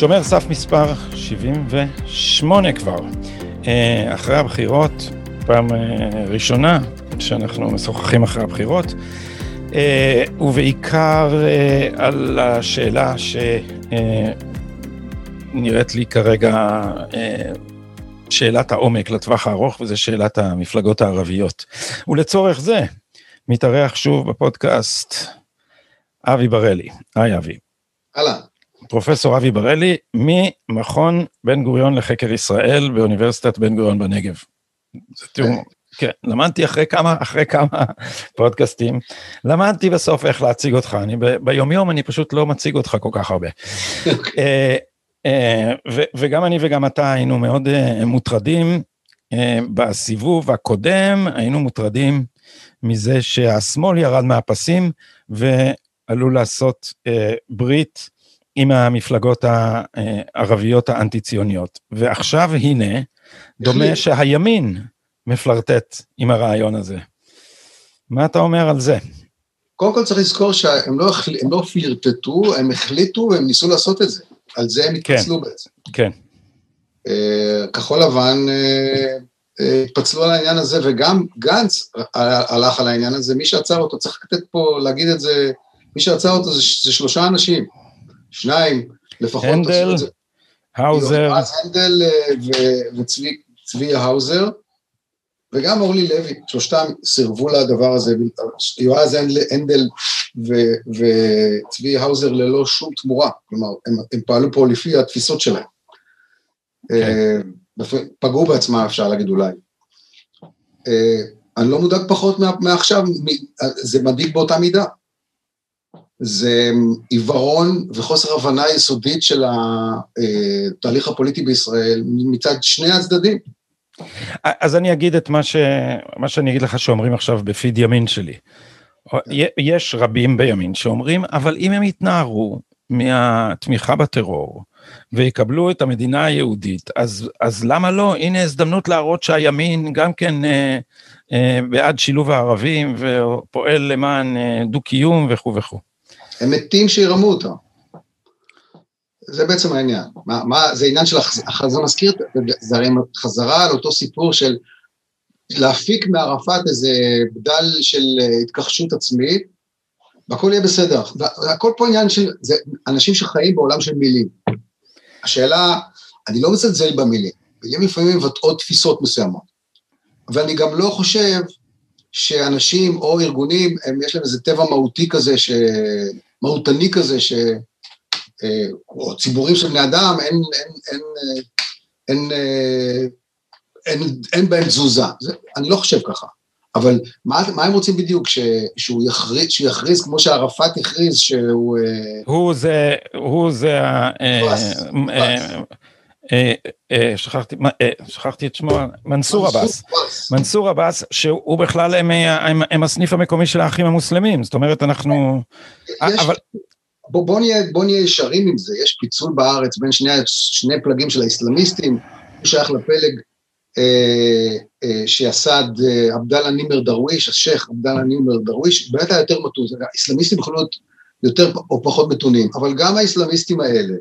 שומר סף מספר 78 כבר. אה, אחרי הבחירות, פעם אה, ראשונה שאנחנו משוחחים אחרי הבחירות, ובעיקר על השאלה שנראית לי כרגע שאלת העומק לטווח הארוך, וזה שאלת המפלגות הערביות. ולצורך זה, מתארח שוב בפודקאסט אבי בראלי. היי אבי. אהלן. פרופסור אבי בראלי, ממכון בן גוריון לחקר ישראל באוניברסיטת בן גוריון בנגב. זה תיאור, כן, למדתי אחרי כמה, אחרי כמה פודקאסטים, למדתי בסוף איך להציג אותך, אני ב, ביומיום אני פשוט לא מציג אותך כל כך הרבה. אה, אה, וגם אני וגם אתה היינו מאוד אה, מוטרדים בסיבוב הקודם, היינו מוטרדים מזה שהשמאל ירד מהפסים ועלול לעשות ברית עם המפלגות הערביות האנטי-ציוניות. ועכשיו הנה, דומה שהימין מפלרטט עם הרעיון הזה. מה אתה אומר על זה? קודם כל צריך לזכור שהם לא, לא פלירטטו, הם החליטו והם ניסו לעשות את זה. על זה הם כן, התפצלו כן, בעצם. כן. Uh, כחול לבן uh, uh, התפצלו על העניין הזה, וגם גנץ הלך על העניין הזה. מי שעצר אותו, צריך לתת פה, להגיד את זה, מי שעצר אותו זה, זה שלושה אנשים. שניים לפחות. הנדל, האוזר. אז הנדל אה, וצבי האוזר, וגם אורלי לוי, שלושתם סירבו לדבר הזה, יועז הנדל וצבי האוזר ללא שום תמורה, כלומר, הם, הם פעלו פה לפי התפיסות שלהם. Okay. כן. אה, פגעו בעצמם, אפשר להגיד אולי. אה, אני לא מודאג פחות מעכשיו, זה מדאיג באותה מידה. זה עיוורון וחוסר הבנה יסודית של התהליך הפוליטי בישראל מצד שני הצדדים. אז אני אגיד את מה, ש... מה שאני אגיד לך שאומרים עכשיו בפיד ימין שלי. יש רבים בימין שאומרים, אבל אם הם יתנערו מהתמיכה בטרור ויקבלו את המדינה היהודית, אז, אז למה לא? הנה הזדמנות להראות שהימין גם כן אה, אה, בעד שילוב הערבים ופועל למען אה, דו-קיום וכו' וכו'. הם מתים שירמו אותם. זה בעצם העניין. מה, מה, זה עניין של, החזון מזכיר, זה הרי חזרה על אותו סיפור של להפיק מערפאת איזה בדל של התכחשות עצמית, והכל יהיה בסדר. והכל פה עניין של, זה אנשים שחיים בעולם של מילים. השאלה, אני לא מזלזל במילים, מילים לפעמים מבטאות תפיסות מסוימות, אבל אני גם לא חושב שאנשים או ארגונים, הם, יש להם איזה טבע מהותי כזה, ש... מהותני כזה, ש... אה, או ציבורים של בני אדם, אין, אין, אין, אין, אין, אין, אין בהם תזוזה. זה, אני לא חושב ככה. אבל מה, מה הם רוצים בדיוק? ש, שהוא יכריז, שיכריז כמו שערפאת הכריז שהוא... אה, הוא זה, הוא זה. אה, אה, שכחתי, אה, שכחתי את שמו, מנסור עבאס, מנסור עבאס, שהוא בכלל הם, הם, הם הסניף המקומי של האחים המוסלמים, זאת אומרת אנחנו, אבל... בוא, בוא, נהיה, בוא נהיה ישרים עם זה, יש פיצול בארץ בין שני, שני פלגים של האסלאמיסטים, הוא שייך לפלג אה, אה, שיסד אה, עבדאללה נימר דרוויש, השייח' עבדאללה נימר דרוויש, באמת היה יותר מתון, האסלאמיסטים יכולים להיות יותר או פחות מתונים, אבל גם האסלאמיסטים האלה,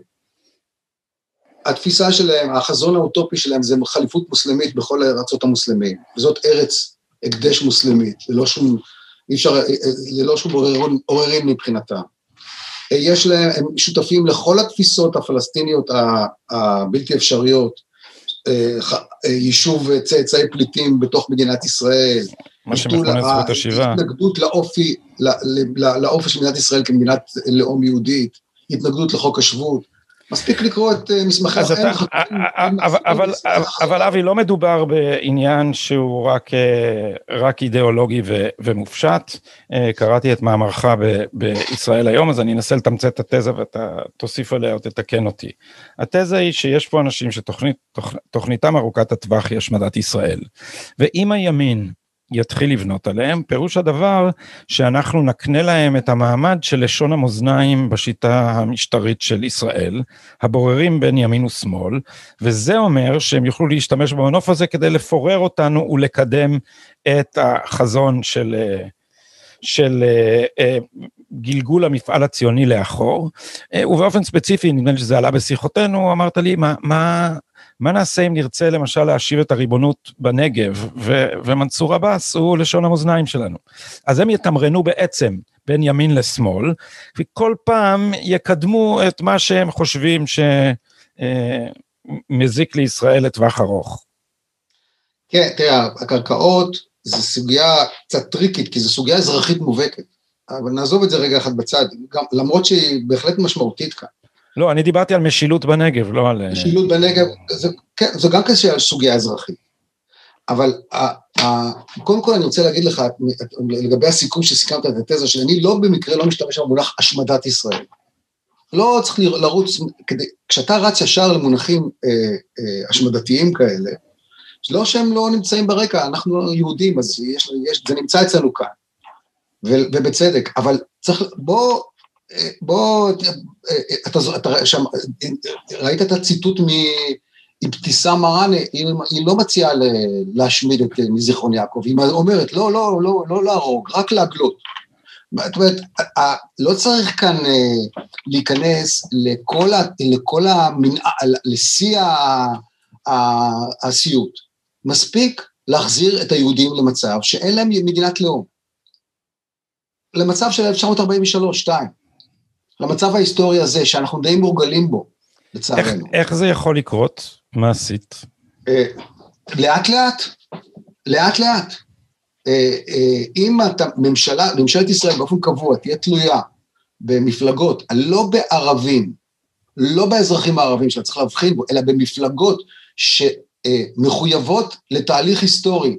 התפיסה שלהם, החזון האוטופי שלהם זה חליפות מוסלמית בכל הארצות המוסלמים, וזאת ארץ הקדש מוסלמית, ללא שום, אי אפשר, ללא שום עוררין מבחינתם. יש להם, הם שותפים לכל התפיסות הפלסטיניות הבלתי אפשריות, יישוב צאצאי פליטים בתוך מדינת ישראל. מה שמכונה זכות השיבה. התנגדות לאופי, לאופי של מדינת ישראל כמדינת לאום יהודית, התנגדות לחוק השבות. מספיק לקרוא את אה, מסמכי החיים. אה, אה, אבל אבי, לא מדובר בעניין שהוא רק, רק אידיאולוגי ומופשט. קראתי את מאמרך בישראל היום, אז אני אנסה לתמצת את התזה ואתה תוסיף עליה או תתקן אותי. התזה היא שיש פה אנשים שתוכניתם ארוכת הטווח היא השמדת ישראל. ואם הימין יתחיל לבנות עליהם, פירוש הדבר שאנחנו נקנה להם את המעמד של לשון המאזניים בשיטה המשטרית של ישראל, הבוררים בין ימין ושמאל, וזה אומר שהם יוכלו להשתמש במנוף הזה כדי לפורר אותנו ולקדם את החזון של, של גלגול המפעל הציוני לאחור, ובאופן ספציפי, נדמה לי שזה עלה בשיחותינו, אמרת לי, מה, מה, מה נעשה אם נרצה למשל להשיב את הריבונות בנגב, ו- ומנסור עבאס הוא לשון המאזניים שלנו. אז הם יתמרנו בעצם בין ימין לשמאל, וכל פעם יקדמו את מה שהם חושבים שמזיק אה, לישראל לטווח ארוך. כן, תראה, הקרקעות זו סוגיה קצת טריקית, כי זו סוגיה אזרחית מובהקת. אבל נעזוב את זה רגע אחד בצד, גם, למרות שהיא בהחלט משמעותית כאן. לא, אני דיברתי על משילות בנגב, לא על... אה, משילות בנגב, זה, כן, זו גם כסף סוגיה אזרחית. אבל ה, ה, קודם כל אני רוצה להגיד לך, לגבי הסיכום שסיכמת את התזה שלי, אני לא במקרה לא משתמש במונח השמדת ישראל. לא צריך לרוץ, כדי, כשאתה רץ ישר למונחים אה, אה, השמדתיים כאלה, לא שהם לא נמצאים ברקע, אנחנו יהודים, אז יש, יש, זה נמצא אצלנו כאן, ו, ובצדק, אבל צריך, בוא בוא, אתה, אתה שם, ראית את הציטוט מאבתיסאם מראנה, היא, היא לא מציעה להשמיד את מזיכרון יעקב, היא אומרת, לא, לא, לא, לא להרוג, רק להגלות. זאת אומרת, לא צריך כאן אה, להיכנס לכל, לכל המנהל, לשיא הסיוט. מספיק להחזיר את היהודים למצב שאין להם מדינת לאום. למצב של 1943, 2. למצב ההיסטורי הזה, שאנחנו די מורגלים בו, לצערנו. איך, איך זה יכול לקרות? מה עשית? אה, לאט לאט, לאט לאט. אה, אה, אם אתה, ממשלה, ממשלת ישראל באופן קבוע תהיה תלויה במפלגות, לא בערבים, לא באזרחים הערבים שאתה צריך להבחין בו, אלא במפלגות שמחויבות לתהליך היסטורי,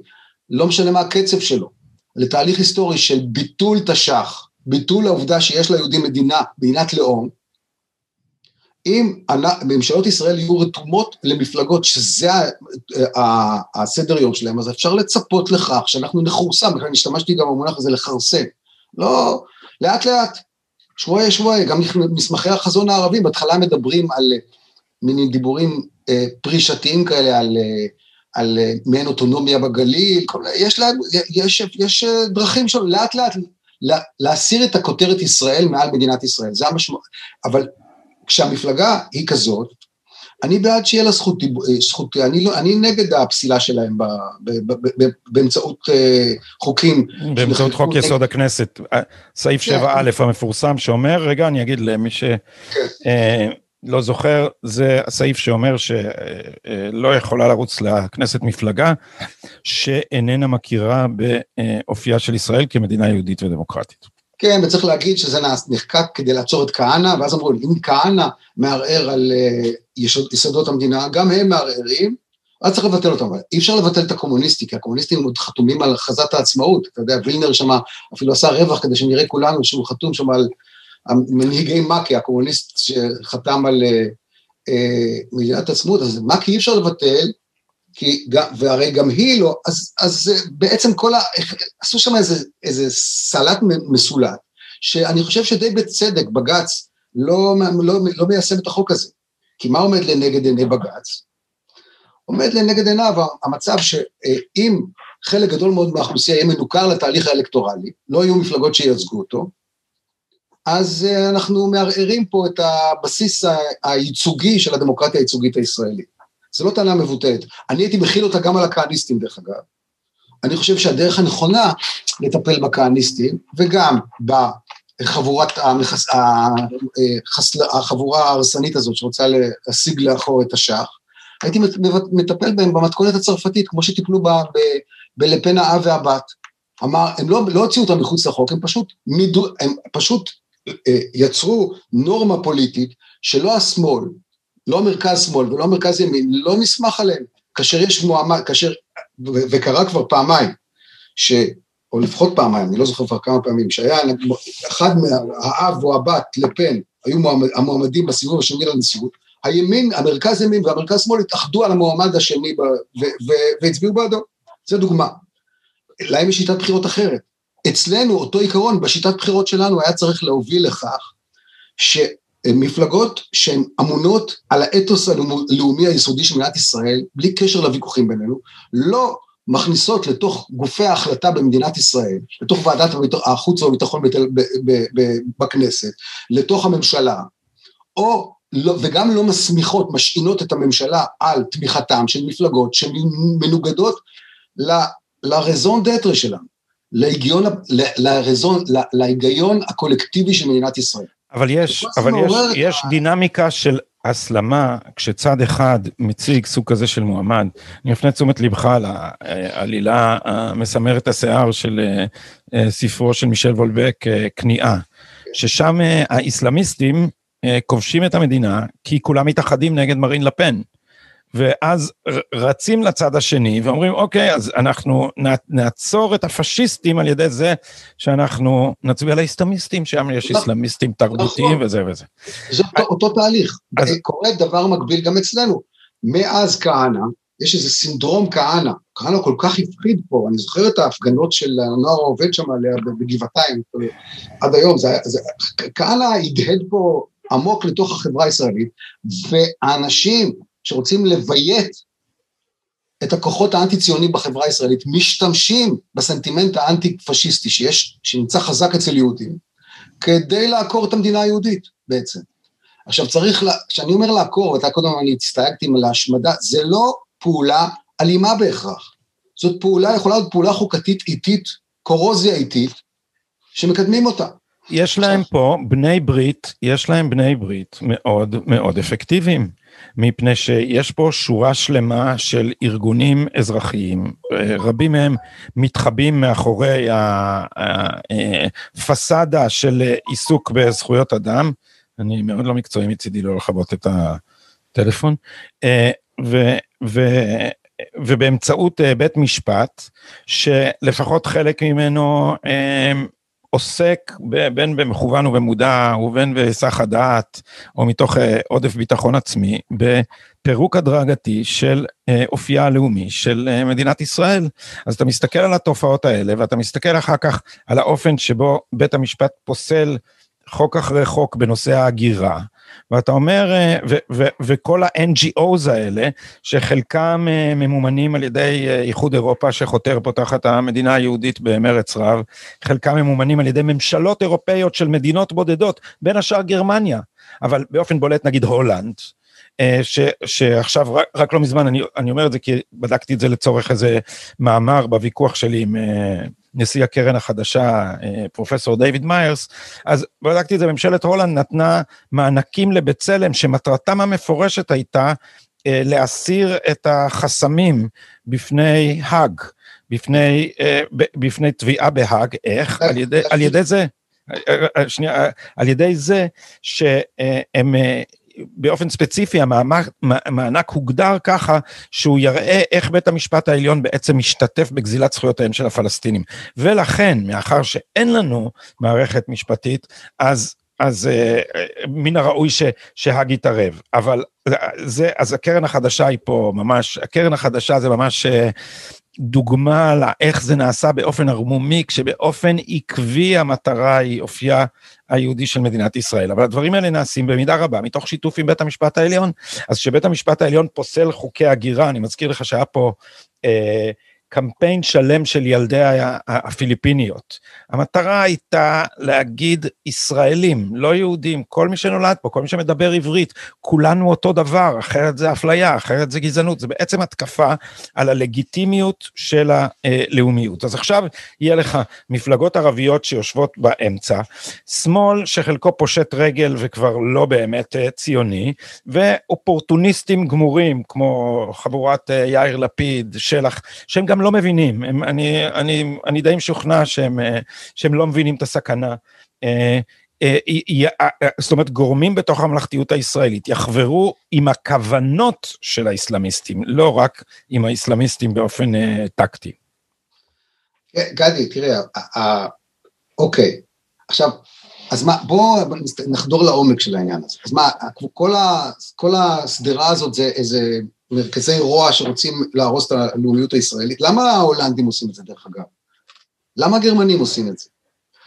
לא משנה מה הקצב שלו, לתהליך היסטורי של ביטול תש"ח, ביטול העובדה שיש ליהודים מדינה, מדינת לאום, אם ממשלות ישראל יהיו רתומות למפלגות שזה הסדר יום שלהם, אז אפשר לצפות לכך שאנחנו נכורסם, בכלל השתמשתי גם במונח הזה לכרסם. לא, לאט לאט, שבועי שבועי, גם מסמכי החזון הערבי, בהתחלה מדברים על מיני דיבורים אה, פרישתיים כאלה, על, אה, על אה, מעין אוטונומיה בגליל, כל, יש, לה, יש, יש דרכים שם, לאט לאט להסיר את הכותרת ישראל מעל מדינת ישראל, זה המשמעות. אבל כשהמפלגה היא כזאת, אני בעד שיהיה לה זכות, זכות אני, לא, אני נגד הפסילה שלהם ב, ב, ב, ב, באמצעות uh, חוקים. באמצעות חוק נגד... יסוד הכנסת, סעיף כן. 7א המפורסם שאומר, רגע אני אגיד למי ש... לא זוכר, זה הסעיף שאומר שלא יכולה לרוץ לכנסת מפלגה שאיננה מכירה באופייה של ישראל כמדינה יהודית ודמוקרטית. כן, וצריך להגיד שזה נחקק כדי לעצור את כהנא, ואז אמרו, אם כהנא מערער על אה, יסודות המדינה, גם הם מערערים, אז צריך לבטל אותם. אי אפשר לבטל את הקומוניסטי, כי הקומוניסטים עוד חתומים על הכרזת העצמאות. אתה יודע, וילנר שמה אפילו עשה רווח כדי שנראה כולנו שהוא חתום שם על מנהיגי מק"י, הקומוניסט שחתם על אה, אה, מדינת עצמאות, אז מק"י אי אפשר לבטל, כי, והרי גם היא לא, אז, אז בעצם כל ה... עשו שם איזה, איזה סלט מסולט, שאני חושב שדי בצדק בג"ץ לא, לא, לא מיישם את החוק הזה. כי מה עומד לנגד עיני בג"ץ? עומד לנגד עיניו המצב שאם חלק גדול מאוד מהאוכלוסייה יהיה מנוכר לתהליך האלקטורלי, לא יהיו מפלגות שייצגו אותו, אז אה, אנחנו מערערים פה את הבסיס הייצוגי של הדמוקרטיה הייצוגית הישראלית. זו לא טענה מבוטלת. אני הייתי מכיל אותה גם על הכהניסטים, דרך אגב. אני חושב שהדרך הנכונה לטפל בכהניסטים, וגם בחבורת המחס... החסל... החבורה ההרסנית הזאת שרוצה להשיג לאחור את השח, הייתי מטפל בהם במתכונת הצרפתית, כמו שטיפלו ב... ב... בלפן האב והבת. אמר, הם לא, לא הוציאו אותם מחוץ לחוק, הם פשוט, מידו, הם פשוט אה, יצרו נורמה פוליטית שלא השמאל, לא המרכז שמאל ולא המרכז ימין, לא נסמך עליהם. כאשר יש מועמד, כאשר, וקרה כבר פעמיים, ש... או לפחות פעמיים, אני לא זוכר כבר כמה פעמים, שהיה אחד מהאב או הבת לפן, היו מועמד, המועמדים בסיבוב השני לנשיאות, הימין, המרכז ימין והמרכז שמאל התאחדו על המועמד השני והצביעו בעדו. זו דוגמה. להם יש שיטת בחירות אחרת. אצלנו, אותו עיקרון, בשיטת בחירות שלנו היה צריך להוביל לכך שמפלגות שהן אמונות על האתוס הלאומי היסודי של מדינת ישראל, בלי קשר לוויכוחים בינינו, לא מכניסות לתוך גופי ההחלטה במדינת ישראל, לתוך ועדת החוץ והביטחון בכנסת, לתוך הממשלה, או, לא, וגם לא מסמיכות, משעינות את הממשלה על תמיכתם של מפלגות שמנוגדות לרזון דטרה שלנו, להיגיון, לרזון, להיגיון הקולקטיבי של מדינת ישראל. אבל יש, אבל יש, יש דינמיקה של הסלמה, כשצד אחד מציג סוג כזה של מועמד, אני אפנה תשומת לבך על העלילה המסמרת השיער של אה, אה, ספרו של מישל וולבק, אה, כניעה, ששם האיסלאמיסטים כובשים את המדינה כי כולם מתאחדים נגד מרין לפן. ואז רצים לצד השני ואומרים, אוקיי, אז אנחנו נעצור את הפשיסטים על ידי זה שאנחנו נצביע לאיסלאמיסטים, שם יש נכון. איסלאמיסטים תרבותיים נכון. וזה וזה. זה אותו תהליך. קורה דבר מקביל גם אצלנו. מאז כהנא, יש איזה סינדרום כהנא, כהנא כל כך הפחיד פה, אני זוכר את ההפגנות של הנוער העובד שם עליה בגבעתיים, עד היום, כהנא הדהד פה עמוק לתוך החברה הישראלית, והאנשים, שרוצים לביית את הכוחות האנטי-ציונים בחברה הישראלית, משתמשים בסנטימנט האנטי-פשיסטי שיש, שנמצא חזק אצל יהודים, כדי לעקור את המדינה היהודית בעצם. עכשיו צריך, כשאני אומר לעקור, ואתה קודם אני הסתייגתי עם להשמדה, זה לא פעולה אלימה בהכרח. זאת פעולה, יכולה להיות פעולה חוקתית איטית, קורוזיה איטית, שמקדמים אותה. יש להם פה בני ברית, יש להם בני ברית מאוד מאוד אפקטיביים. מפני שיש פה שורה שלמה של ארגונים אזרחיים, רבים מהם מתחבאים מאחורי הפסאדה של עיסוק בזכויות אדם, אני מאוד לא מקצועי מצידי לא לכבות את הטלפון, ו, ו, ובאמצעות בית משפט, שלפחות חלק ממנו עוסק בין במכוון ובמודע ובין בהיסח הדעת או מתוך אה, עודף ביטחון עצמי בפירוק הדרגתי של אה, אופייה הלאומי של אה, מדינת ישראל. אז אתה מסתכל על התופעות האלה ואתה מסתכל אחר כך על האופן שבו בית המשפט פוסל חוק אחרי חוק בנושא ההגירה, ואתה אומר, אה, ו, ו, וכל ה-NGOs האלה, שחלקם אה, ממומנים על ידי אה, איחוד אירופה שחותר פה תחת המדינה היהודית במרץ רב, חלקם ממומנים על ידי ממשלות אירופאיות של מדינות בודדות, בין השאר גרמניה, אבל באופן בולט נגיד הולנד, ש, שעכשיו רק, רק לא מזמן, אני, אני אומר את זה כי בדקתי את זה לצורך איזה מאמר בוויכוח שלי עם נשיא הקרן החדשה, אה, פרופסור דיוויד מיירס, אז בדקתי את זה, ממשלת הולנד נתנה מענקים לבצלם שמטרתם המפורשת הייתה אה, להסיר את החסמים בפני האג, בפני, אה, בפני תביעה בהאג, איך? על ידי, על ידי זה, שנייה, על ידי זה שהם באופן ספציפי המענק הוגדר ככה שהוא יראה איך בית המשפט העליון בעצם משתתף בגזילת זכויותיהם של הפלסטינים. ולכן, מאחר שאין לנו מערכת משפטית, אז אז uh, מן הראוי שהאג יתערב, אבל זה, אז הקרן החדשה היא פה ממש, הקרן החדשה זה ממש uh, דוגמה לאיך זה נעשה באופן ערמומי, כשבאופן עקבי המטרה היא אופייה היהודי של מדינת ישראל. אבל הדברים האלה נעשים במידה רבה מתוך שיתוף עם בית המשפט העליון. אז כשבית המשפט העליון פוסל חוקי הגירה, אני מזכיר לך שהיה פה... אה, קמפיין שלם של ילדי הפיליפיניות. המטרה הייתה להגיד ישראלים, לא יהודים, כל מי שנולד פה, כל מי שמדבר עברית, כולנו אותו דבר, אחרת זה אפליה, אחרת זה גזענות, זה בעצם התקפה על הלגיטימיות של הלאומיות. אז עכשיו יהיה לך מפלגות ערביות שיושבות באמצע, שמאל שחלקו פושט רגל וכבר לא באמת אה, ציוני, ואופורטוניסטים גמורים כמו חבורת אה, יאיר לפיד, שלח, שהם גם לא מבינים, הם, אני, אני, אני די משוכנע שהם, אה, שהם לא מבינים את הסכנה. אה, אה, זאת אומרת, גורמים בתוך הממלכתיות הישראלית יחברו עם הכוונות של האסלאמיסטים, לא רק עם האסלאמיסטים באופן טקטי. גדי, תראה, אוקיי, עכשיו, אז מה, בואו נחדור לעומק של העניין הזה. אז מה, כל השדרה הזאת זה איזה מרכזי רוע שרוצים להרוס את הלאומיות הישראלית. למה ההולנדים עושים את זה דרך אגב? למה הגרמנים עושים את זה?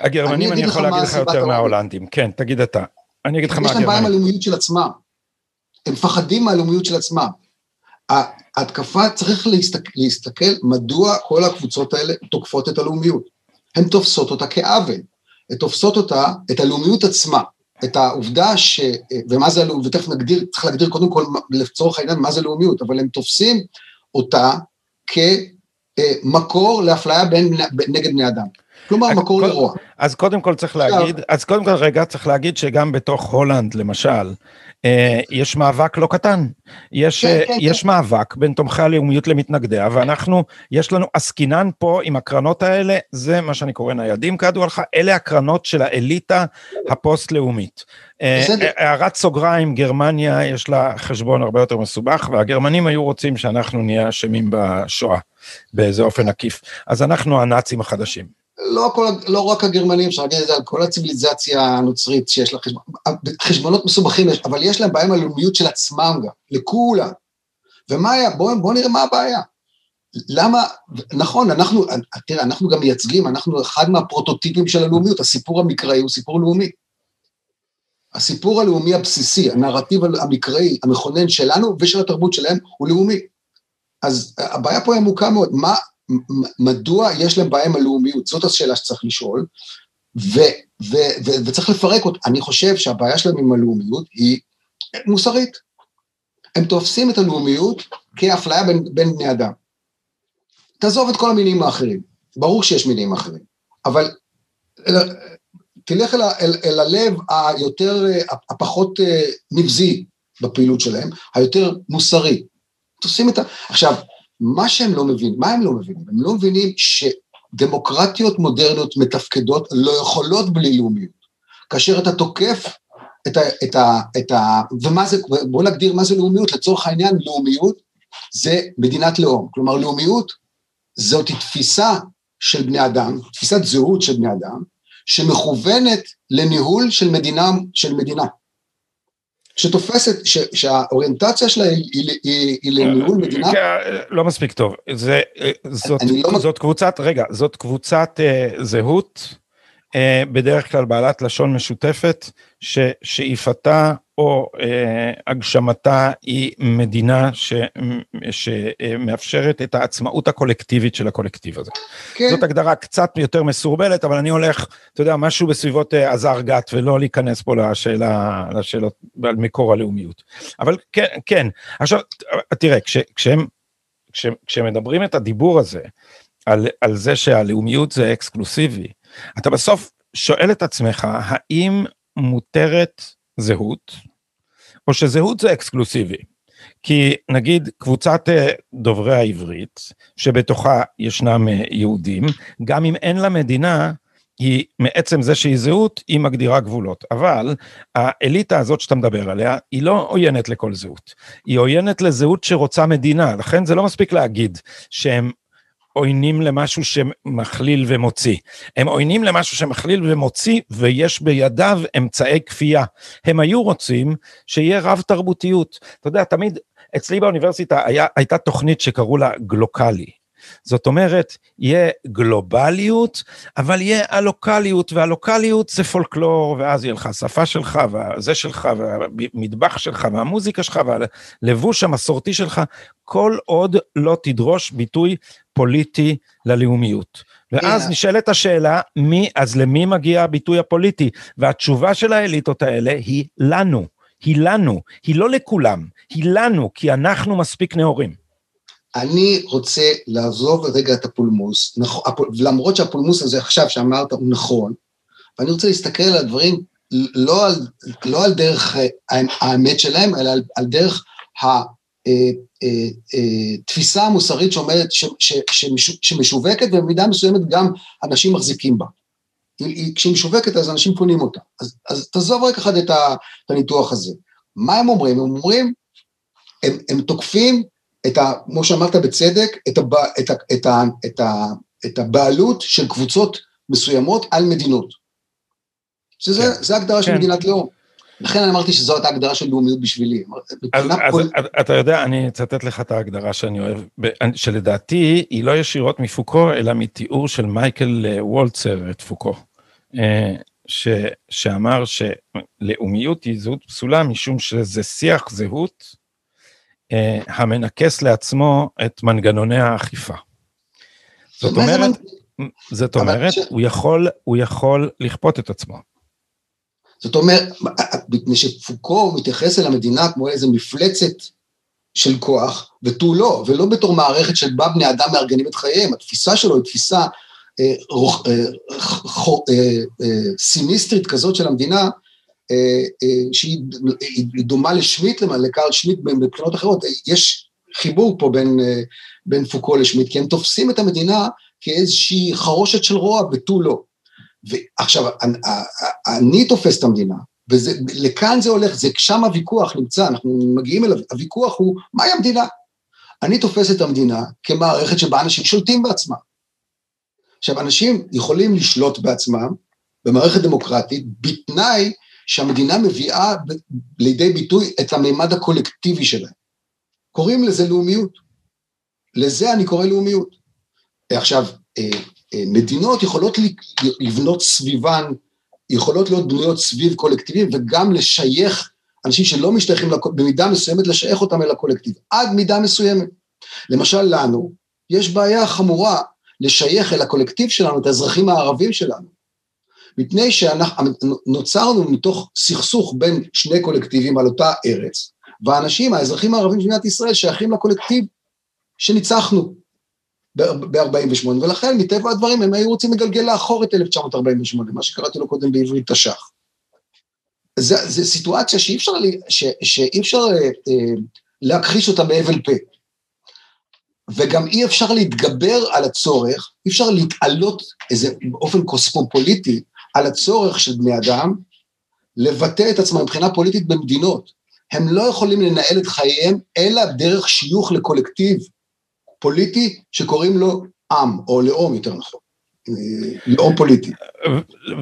הגרמנים, אני, אני יכול להגיד לך יותר מההולנדים. כן, תגיד אתה. אני אגיד לך מה הגרמנים. יש להם בעיה עם הלאומיות של עצמם. הם מפחדים מהלאומיות של עצמם. ההתקפה, צריך להסתכל, להסתכל מדוע כל הקבוצות האלה תוקפות את הלאומיות. הן תופסות אותה כעוול. הן תופסות אותה, את הלאומיות עצמה. את העובדה ש... ומה זה הלאומיות, ותכף נגדיר, צריך להגדיר קודם כל לצורך העניין מה זה לאומיות, אבל הם תופסים אותה כמקור לאפליה בין, נגד בני אדם. כלומר, מקור לרוע. אז קודם כל צריך להגיד, אז קודם כל רגע צריך להגיד שגם בתוך הולנד, למשל, יש מאבק לא קטן. יש, כן, כן, יש כן. מאבק בין תומכי הלאומיות למתנגדיה, ואנחנו, יש לנו עסקינן פה עם הקרנות האלה, זה מה שאני קורא ניידים כידוע לך, אלה הקרנות של האליטה הפוסט-לאומית. אה, הערת סוגריים, גרמניה יש לה חשבון הרבה יותר מסובך, והגרמנים היו רוצים שאנחנו נהיה אשמים בשואה, באיזה אופן עקיף. אז אנחנו הנאצים החדשים. לא, כל, לא רק הגרמנים, אפשר להגיד את זה על כל הציוויליזציה הנוצרית שיש לה חשבון, חשבונות מסובכים, אבל יש להם בעיה עם הלאומיות של עצמם גם, לכולם. ומה היה? בואו בוא נראה מה הבעיה. למה, נכון, אנחנו, תראה, אנחנו גם מייצגים, אנחנו אחד מהפרוטוטיפים של הלאומיות, הסיפור המקראי הוא סיפור לאומי. הסיפור הלאומי הבסיסי, הנרטיב המקראי, המכונן שלנו ושל התרבות שלהם, הוא לאומי. אז הבעיה פה היא עמוקה מאוד, מה, מדוע יש להם בעיה עם הלאומיות? זאת השאלה שצריך לשאול, ו, ו, ו, וצריך לפרק אותה. אני חושב שהבעיה שלהם עם הלאומיות היא מוסרית. הם תופסים את הלאומיות כאפליה בין, בין בני אדם. תעזוב את כל המינים האחרים, ברור שיש מינים אחרים, אבל תלך אל, אל, אל הלב היותר, הפחות אה, נבזי בפעילות שלהם, היותר מוסרי. תופסים את ה... עכשיו, מה שהם לא מבינים, מה הם לא מבינים? הם לא מבינים שדמוקרטיות מודרניות מתפקדות לא יכולות בלי לאומיות. כאשר אתה תוקף את ה... את ה, את ה ומה זה, בואו נגדיר מה זה לאומיות, לצורך העניין לאומיות זה מדינת לאום, כלומר לאומיות זאת תפיסה של בני אדם, תפיסת זהות של בני אדם, שמכוונת לניהול של מדינה, של מדינה. שתופסת, ש, שהאוריינטציה שלה היא, היא, היא, היא לניהול מדינה. כן, לא מספיק טוב, זה, זאת, לא זאת קבוצת, רגע, זאת קבוצת uh, זהות, uh, בדרך כלל בעלת לשון משותפת, ששאיפתה או אה, הגשמתה היא מדינה ש, שמאפשרת את העצמאות הקולקטיבית של הקולקטיב הזה. כן. זאת הגדרה קצת יותר מסורבלת, אבל אני הולך, אתה יודע, משהו בסביבות אה, עזר גת, ולא להיכנס פה לשאלה, לשאלות על מקור הלאומיות. אבל כן, כן. עכשיו, תראה, כש, כשהם, כש, כשהם מדברים את הדיבור הזה, על, על זה שהלאומיות זה אקסקלוסיבי, אתה בסוף שואל את עצמך, האם מותרת זהות, או שזהות זה אקסקלוסיבי. כי נגיד קבוצת אה, דוברי העברית, שבתוכה ישנם אה, יהודים, גם אם אין לה מדינה, היא מעצם זה שהיא זהות, היא מגדירה גבולות. אבל האליטה הזאת שאתה מדבר עליה, היא לא עוינת לכל זהות. היא עוינת לזהות שרוצה מדינה, לכן זה לא מספיק להגיד שהם עוינים למשהו שמכליל ומוציא. הם עוינים למשהו שמכליל ומוציא, ויש בידיו אמצעי כפייה. הם היו רוצים שיהיה רב תרבותיות. אתה יודע, תמיד, אצלי באוניברסיטה היה, הייתה תוכנית שקראו לה גלוקלי. זאת אומרת, יהיה גלובליות, אבל יהיה הלוקליות, והלוקליות זה פולקלור, ואז יהיה לך השפה שלך, וזה שלך, והמטבח שלך, והמוזיקה שלך, והלבוש המסורתי שלך, כל עוד לא תדרוש ביטוי פוליטי ללאומיות. ואז yeah. נשאלת השאלה, מי, אז למי מגיע הביטוי הפוליטי? והתשובה של האליטות האלה היא לנו, היא לנו, היא לא לכולם, היא לנו, כי אנחנו מספיק נאורים. אני רוצה לעזוב רגע את הפולמוס, למרות שהפולמוס הזה עכשיו שאמרת הוא נכון, ואני רוצה להסתכל על הדברים לא על, לא על דרך האמת שלהם, אלא על, על דרך אה, אה, אה, המוסרית שעומדת, ש, ש, ש, שמשווקת ובמידה מסוימת גם אנשים מחזיקים בה. כשהיא משווקת אז אנשים קונים אותה. אז, אז תעזוב רק אחד את, ה, את הניתוח הזה. מה הם אומרים? הם אומרים, הם, הם תוקפים את ה... כמו שאמרת בצדק, את, הב, את, ה, את, ה, את, ה, את הבעלות של קבוצות מסוימות על מדינות. שזה, כן. הגדרה כן. של מדינת לאום. לכן אני אמרתי שזאת ההגדרה של לאומיות בשבילי. אז, אז פול... אתה יודע, אני אצטט לך את ההגדרה שאני אוהב, שלדעתי היא לא ישירות מפוקו, אלא מתיאור של מייקל אה, וולצר את פוקו, אה, ש, שאמר שלאומיות היא זהות פסולה משום שזה שיח זהות אה, המנכס לעצמו את מנגנוני האכיפה. זאת אומרת, זאת אומרת, הוא יכול לכפות את עצמו. זאת אומרת, מפני שפוקו מתייחס אל המדינה כמו איזה מפלצת של כוח, ותו לא, ולא בתור מערכת שבה בני אדם מארגנים את חייהם, התפיסה שלו היא תפיסה אה, אה, אה, סיניסטרית כזאת של המדינה, שהיא דומה לשמיט, לקארל שמיט מבחינות אחרות, יש חיבור פה בין, בין פוקו לשמיט, כי הם תופסים את המדינה כאיזושהי חרושת של רוע ותו לא. ועכשיו, אני תופס את המדינה, ולכאן זה הולך, זה שם הוויכוח נמצא, אנחנו מגיעים אליו, הוויכוח הוא, מהי המדינה? אני תופס את המדינה כמערכת שבה אנשים שולטים בעצמם. עכשיו, אנשים יכולים לשלוט בעצמם במערכת דמוקרטית, בתנאי שהמדינה מביאה לידי ביטוי את המימד הקולקטיבי שלהם. קוראים לזה לאומיות. לזה אני קורא לאומיות. עכשיו, אה, אה, מדינות יכולות לבנות סביבן, יכולות להיות בנויות סביב קולקטיבים וגם לשייך אנשים שלא משתייכים, במידה מסוימת לשייך אותם אל הקולקטיב, עד מידה מסוימת. למשל לנו, יש בעיה חמורה לשייך אל הקולקטיב שלנו את האזרחים הערבים שלנו. מפני שנוצרנו מתוך סכסוך בין שני קולקטיבים על אותה ארץ, והאנשים, האזרחים הערבים של מדינת ישראל שייכים לקולקטיב שניצחנו. ב-48, ולכן מטבע הדברים הם היו רוצים לגלגל לאחור את 1948, מה שקראתי לו קודם בעברית תש"ח. זו סיטואציה שאי אפשר, ש, שאי אפשר אה, להכחיש אותה בהבל פה. וגם אי אפשר להתגבר על הצורך, אי אפשר להתעלות איזה באופן קוסמופוליטי על הצורך של בני אדם לבטא את עצמם מבחינה פוליטית במדינות. הם לא יכולים לנהל את חייהם אלא דרך שיוך לקולקטיב פוליטי שקוראים לו עם, או לאום יותר נכון. לאום פוליטי.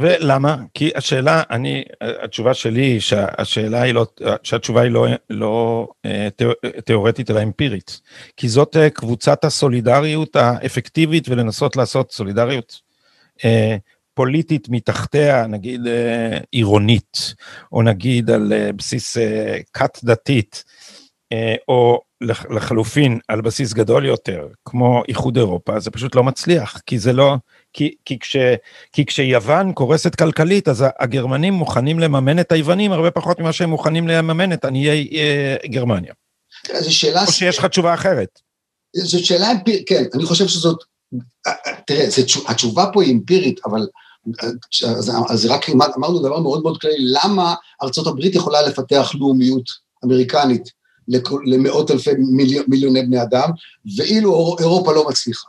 ולמה? כי השאלה, אני, התשובה שלי היא שהשאלה היא לא, שהתשובה היא לא, לא אה, תיאורטית אלא אמפירית. כי זאת אה, קבוצת הסולידריות האפקטיבית ולנסות לעשות סולידריות אה, פוליטית מתחתיה, נגיד עירונית, או נגיד על בסיס כת דתית, או לחלופין על בסיס גדול יותר, כמו איחוד אירופה, זה פשוט לא מצליח, כי זה לא, כי, כי, כש, כי כשיוון קורסת כלכלית, אז הגרמנים מוכנים לממן את היוונים הרבה פחות ממה שהם מוכנים לממן את עניי אה, גרמניה. זו שאלה... או שיש לך תשובה אחרת. זאת שאלה אמפירית, כן, אני חושב שזאת, תראה, התשובה פה היא אמפירית, אבל אז, אז רק אמרנו דבר מאוד מאוד כללי, למה ארה"ב יכולה לפתח לאומיות אמריקנית למאות אלפי מיליון, מיליוני בני אדם, ואילו אירופה לא מצליחה.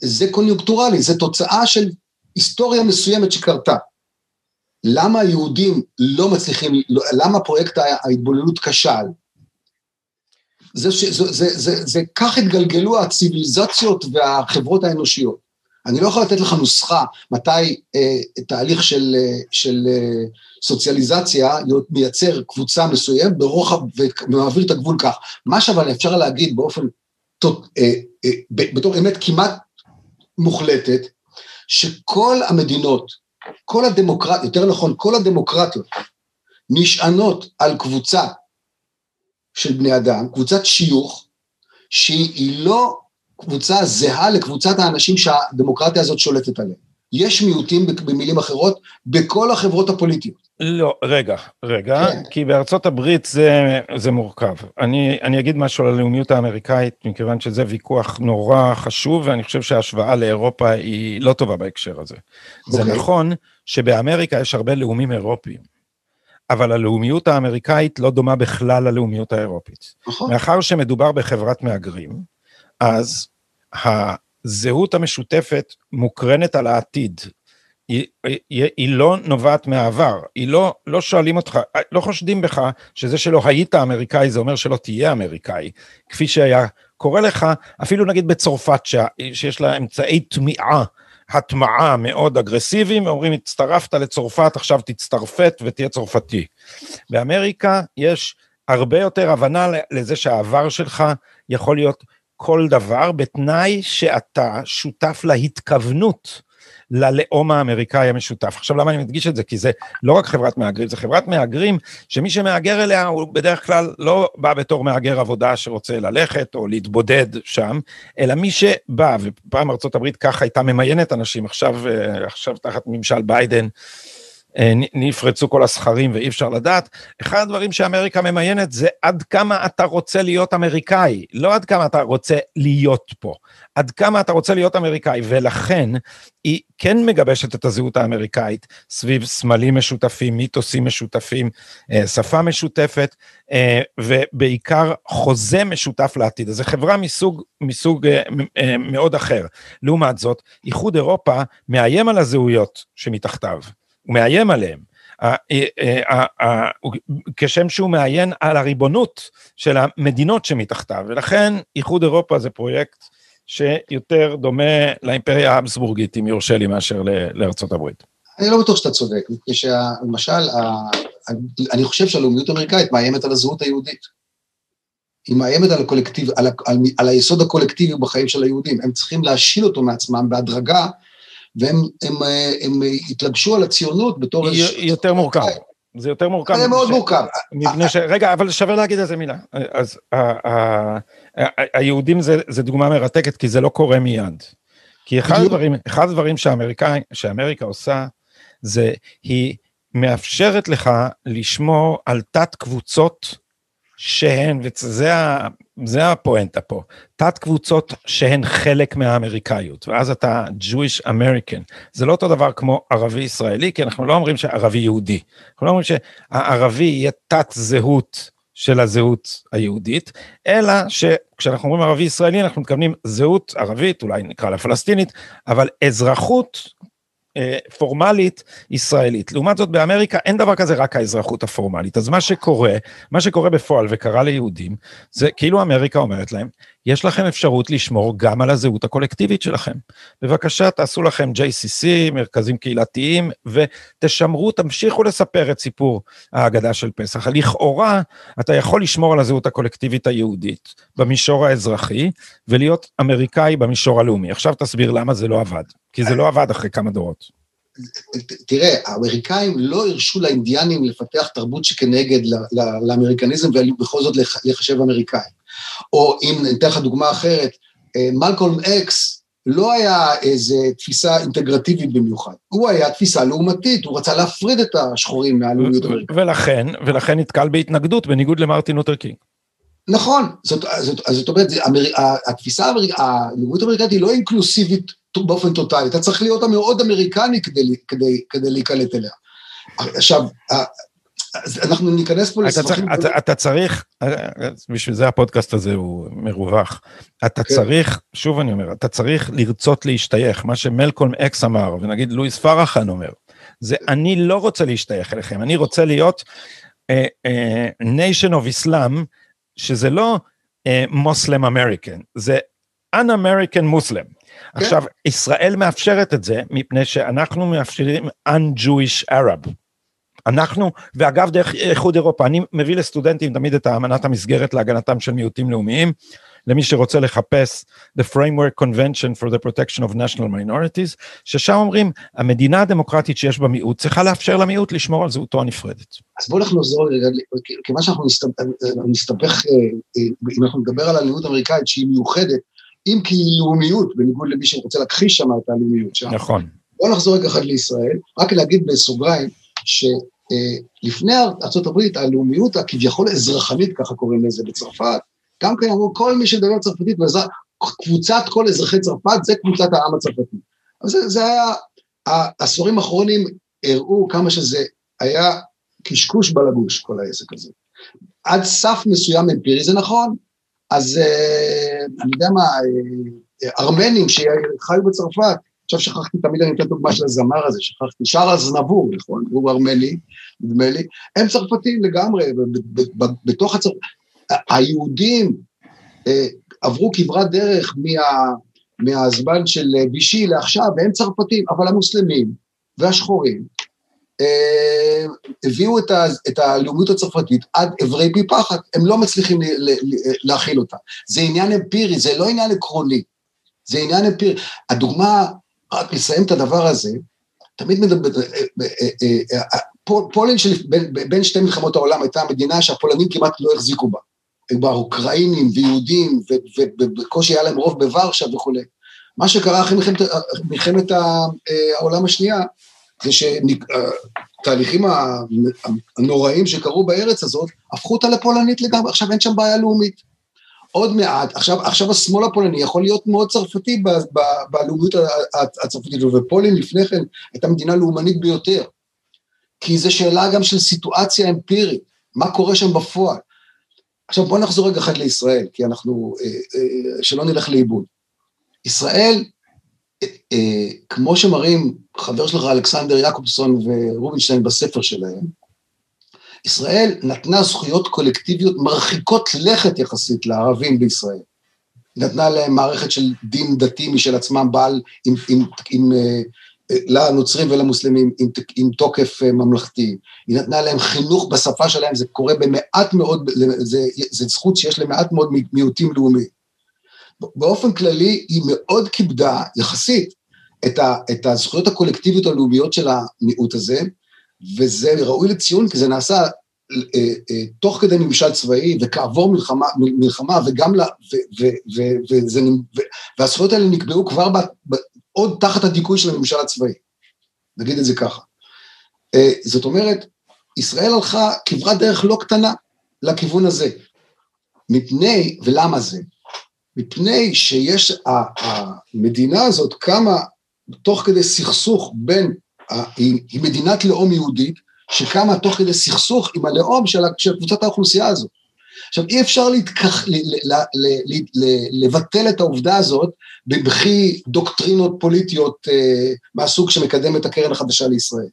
זה קוניונקטורלי, זה תוצאה של היסטוריה מסוימת שקרתה. למה היהודים לא מצליחים, למה פרויקט ההתבוללות כשל? זה, זה, זה, זה, זה, זה כך התגלגלו הציוויליזציות והחברות האנושיות. אני לא יכול לתת לך נוסחה מתי אה, תהליך של, אה, של אה, סוציאליזציה מייצר קבוצה מסוימת ברוחב ומעביר את הגבול כך. מה שאבל אפשר להגיד באופן, אה, אה, בתור אמת כמעט מוחלטת, שכל המדינות, כל הדמוקרטיות, יותר נכון, כל הדמוקרטיות, נשענות על קבוצה של בני אדם, קבוצת שיוך, שהיא לא קבוצה זהה לקבוצת האנשים שהדמוקרטיה הזאת שולטת עליהם. יש מיעוטים במילים אחרות בכל החברות הפוליטיות. לא, רגע, רגע, כן. כי בארצות הברית זה, זה מורכב. אני, אני אגיד משהו על הלאומיות האמריקאית, מכיוון שזה ויכוח נורא חשוב, ואני חושב שההשוואה לאירופה היא לא טובה בהקשר הזה. Okay. זה אוקיי. נכון שבאמריקה יש הרבה לאומים אירופיים, אבל הלאומיות האמריקאית לא דומה בכלל ללאומיות האירופית. נכון. מאחר שמדובר בחברת מהגרים, אז הזהות המשותפת מוקרנת על העתיד. היא, היא, היא לא נובעת מהעבר, היא לא, לא שואלים אותך, לא חושדים בך שזה שלא היית אמריקאי זה אומר שלא תהיה אמריקאי, כפי שהיה קורה לך, אפילו נגיד בצרפת ש, שיש לה אמצעי טמיעה הטמעה מאוד אגרסיביים, ואומרים, הצטרפת לצרפת, עכשיו תצטרפת ותהיה צרפתי. באמריקה יש הרבה יותר הבנה לזה שהעבר שלך יכול להיות כל דבר, בתנאי שאתה שותף להתכוונות ללאום האמריקאי המשותף. עכשיו למה אני מדגיש את זה? כי זה לא רק חברת מהגרים, זה חברת מהגרים שמי שמהגר אליה הוא בדרך כלל לא בא בתור מהגר עבודה שרוצה ללכת או להתבודד שם, אלא מי שבא, ופעם ארה"ב ככה הייתה ממיינת אנשים, עכשיו, אה, עכשיו תחת ממשל ביידן, נפרצו כל הסכרים ואי אפשר לדעת. אחד הדברים שאמריקה ממיינת זה עד כמה אתה רוצה להיות אמריקאי, לא עד כמה אתה רוצה להיות פה, עד כמה אתה רוצה להיות אמריקאי, ולכן היא כן מגבשת את הזהות האמריקאית סביב סמלים משותפים, מיתוסים משותפים, אה, שפה משותפת, אה, ובעיקר חוזה משותף לעתיד. אז זו חברה מסוג, מסוג מאוד אחר. לעומת זאת, איחוד אירופה מאיים על הזהויות שמתחתיו. הוא מאיים עליהם. אה, אה, אה, כשם שהוא מאיים על הריבונות של המדינות שמתחתיו, ולכן איחוד אירופה זה פרויקט שיותר דומה לאימפריה האבסבורגית, אם יורשה לי, מאשר לארצות הברית. אני לא בטוח שאתה צודק, מפני שלמשל, אני חושב שהלאומיות האמריקאית מאיימת על הזהות היהודית. היא מאיימת על הקולקטיב, על, על, על היסוד הקולקטיבי בחיים של היהודים. הם צריכים להשיל אותו מעצמם בהדרגה והם הם, הם, הם התלבשו על הציונות בתור איזה... יותר מורכב. זה יותר מורכב. זה מאוד מורכב. מפני ש... רגע, אבל שווה להגיד איזה מילה. אז היהודים זה דוגמה מרתקת, כי זה לא קורה מיד. כי אחד הדברים, אחד הדברים שאמריקה עושה, זה היא מאפשרת לך לשמור על תת קבוצות שהן, וזה הפואנטה פה, תת קבוצות שהן חלק מהאמריקאיות, ואז אתה Jewish American. זה לא אותו דבר כמו ערבי ישראלי, כי אנחנו לא אומרים שערבי יהודי. אנחנו לא אומרים שהערבי יהיה תת זהות של הזהות היהודית, אלא שכשאנחנו אומרים ערבי ישראלי אנחנו מתכוונים זהות ערבית, אולי נקרא לה פלסטינית, אבל אזרחות פורמלית ישראלית. לעומת זאת באמריקה אין דבר כזה רק האזרחות הפורמלית. אז מה שקורה, מה שקורה בפועל וקרה ליהודים, זה כאילו אמריקה אומרת להם, יש לכם אפשרות לשמור גם על הזהות הקולקטיבית שלכם. בבקשה תעשו לכם JCC, מרכזים קהילתיים, ותשמרו, תמשיכו לספר את סיפור ההגדה של פסח. לכאורה אתה יכול לשמור על הזהות הקולקטיבית היהודית במישור האזרחי, ולהיות אמריקאי במישור הלאומי. עכשיו תסביר למה זה לא עבד. כי זה לא עבד אחרי כמה דורות. תראה, האמריקאים לא הרשו לאינדיאנים לפתח תרבות שכנגד לאמריקניזם ובכל זאת להיחשב אמריקאים. או אם ניתן לך דוגמה אחרת, אה, מלקולם אקס לא היה איזו תפיסה אינטגרטיבית במיוחד, הוא היה תפיסה לעומתית, הוא רצה להפריד את השחורים מהלאומיות האמריקאית. ולכן, ולכן נתקל בהתנגדות בניגוד למרטין לותר קינג. נכון, זאת, זאת, זאת אומרת, התפיסה, הלאומיות האמריקאית היא לא אינקלוסיבית באופן טוטאלי, אתה צריך להיות מאוד אמריקני כדי, כדי, כדי להיקלט אליה. עכשיו, אנחנו ניכנס פה לספחים... אתה, אתה, אתה צריך, בשביל זה הפודקאסט הזה הוא מרווח, אתה כן. צריך, שוב אני אומר, אתה צריך לרצות להשתייך, מה שמלקולם אקס אמר, ונגיד לואיס פרחאן אומר, זה אני לא רוצה להשתייך אליכם, אני רוצה להיות אה, אה, nation of Islam, שזה לא Muslim uh, American, זה un-American Muslim. כן. עכשיו, ישראל מאפשרת את זה, מפני שאנחנו מאפשרים un-Jewish Arab. אנחנו, ואגב דרך איחוד אירופה, אני מביא לסטודנטים תמיד את האמנת המסגרת להגנתם של מיעוטים לאומיים, למי שרוצה לחפש The Framework Convention for the Protection of National Minorities, ששם אומרים, המדינה הדמוקרטית שיש בה מיעוט צריכה לאפשר למיעוט לשמור על זהותו הנפרדת. אז בואו אנחנו נחזור כיוון שאנחנו נסתבך, אם אנחנו נדבר על הלאומיות האמריקאית שהיא מיוחדת, אם כי היא לאומיות, בניגוד למי שרוצה להכחיש שם את הלאומיות שם. נכון. בואו נחזור רגע אחד לישראל, רק להגיד בסוגריים, שלפני ארה"ב הלאומיות הכביכול אזרחנית, ככה קוראים לזה בצרפת, גם כן אמרו כל מי שדבר צרפתית, קבוצת כל אזרחי צרפת זה קבוצת העם הצרפתי. אז זה, זה היה, העשורים האחרונים הראו כמה שזה היה קשקוש בלבוש, כל העסק הזה. עד סף מסוים אמפירי זה נכון, אז אה, אני יודע מה, אה, ארמנים שחיו בצרפת, עכשיו שכחתי, תמיד אני נותן דוגמה של הזמר הזה, שכחתי, שר אזנבור, נכון, הוא ארמני, נדמה לי, הם צרפתים לגמרי, בתוך הצרפת, היהודים אה, עברו כברת דרך מה... מהזמן של בישי לעכשיו, והם צרפתים, אבל המוסלמים והשחורים אה, הביאו את, ה, את הלאומיות הצרפתית עד אברי פי פחת, הם לא מצליחים להכיל אותה. זה עניין אמפירי, זה לא עניין עקרוני, זה עניין אמפירי. הדוגמה, רק לסיים את הדבר הזה, תמיד מדבר, אה, אה, פולין של בין שתי מלחמות העולם הייתה מדינה שהפולנים כמעט לא החזיקו בה. כבר אוקראינים ויהודים, ובקושי היה להם רוב בוורשה וכולי. מה שקרה אחרי מלחמת העולם השנייה, זה שהתהליכים הנוראים שקרו בארץ הזאת, הפכו אותה לפולנית לגמרי, עכשיו אין שם בעיה לאומית. עוד מעט, עכשיו, עכשיו השמאל הפולני יכול להיות מאוד צרפתי בלאומיות הצרפתית, ופולין לפני כן הייתה מדינה לאומנית ביותר. כי זו שאלה גם של סיטואציה אמפירית, מה קורה שם בפועל. עכשיו בואו נחזור רגע אחד לישראל, כי אנחנו, אה, אה, שלא נלך לאיבוד. ישראל, כמו שמראים חבר שלך אלכסנדר יעקובסון ורובינשטיין בספר שלהם, ישראל נתנה זכויות קולקטיביות מרחיקות לכת יחסית לערבים בישראל. נתנה להם מערכת של דין דתי משל עצמם, בעל עם, עם, עם, עם לנוצרים ולמוסלמים עם, עם תוקף אה, ממלכתי, היא נתנה להם חינוך בשפה שלהם, זה קורה במעט מאוד, זה, זה זכות שיש למעט מאוד מיעוטים לאומיים. באופן כללי היא מאוד כיבדה יחסית את, ה, את הזכויות הקולקטיביות הלאומיות של המיעוט הזה, וזה ראוי לציון כי זה נעשה אה, אה, תוך כדי ממשל צבאי וכעבור מלחמה, מלחמה וגם, ו, והזכויות האלה נקבעו כבר ב, עוד תחת הדיכוי של הממשל הצבאי, נגיד את זה ככה. אה, זאת אומרת, ישראל הלכה כברת דרך לא קטנה לכיוון הזה. מפני, ולמה זה? מפני שיש, המדינה הזאת קמה תוך כדי סכסוך בין, היא, היא מדינת לאום יהודית, שקמה תוך כדי סכסוך עם הלאום של, של קבוצת האוכלוסייה הזאת. עכשיו, אי אפשר להתכח, ל, ל, ל, ל, ל, לבטל את העובדה הזאת בבכי דוקטרינות פוליטיות אה, מהסוג שמקדם את הקרן החדשה לישראל.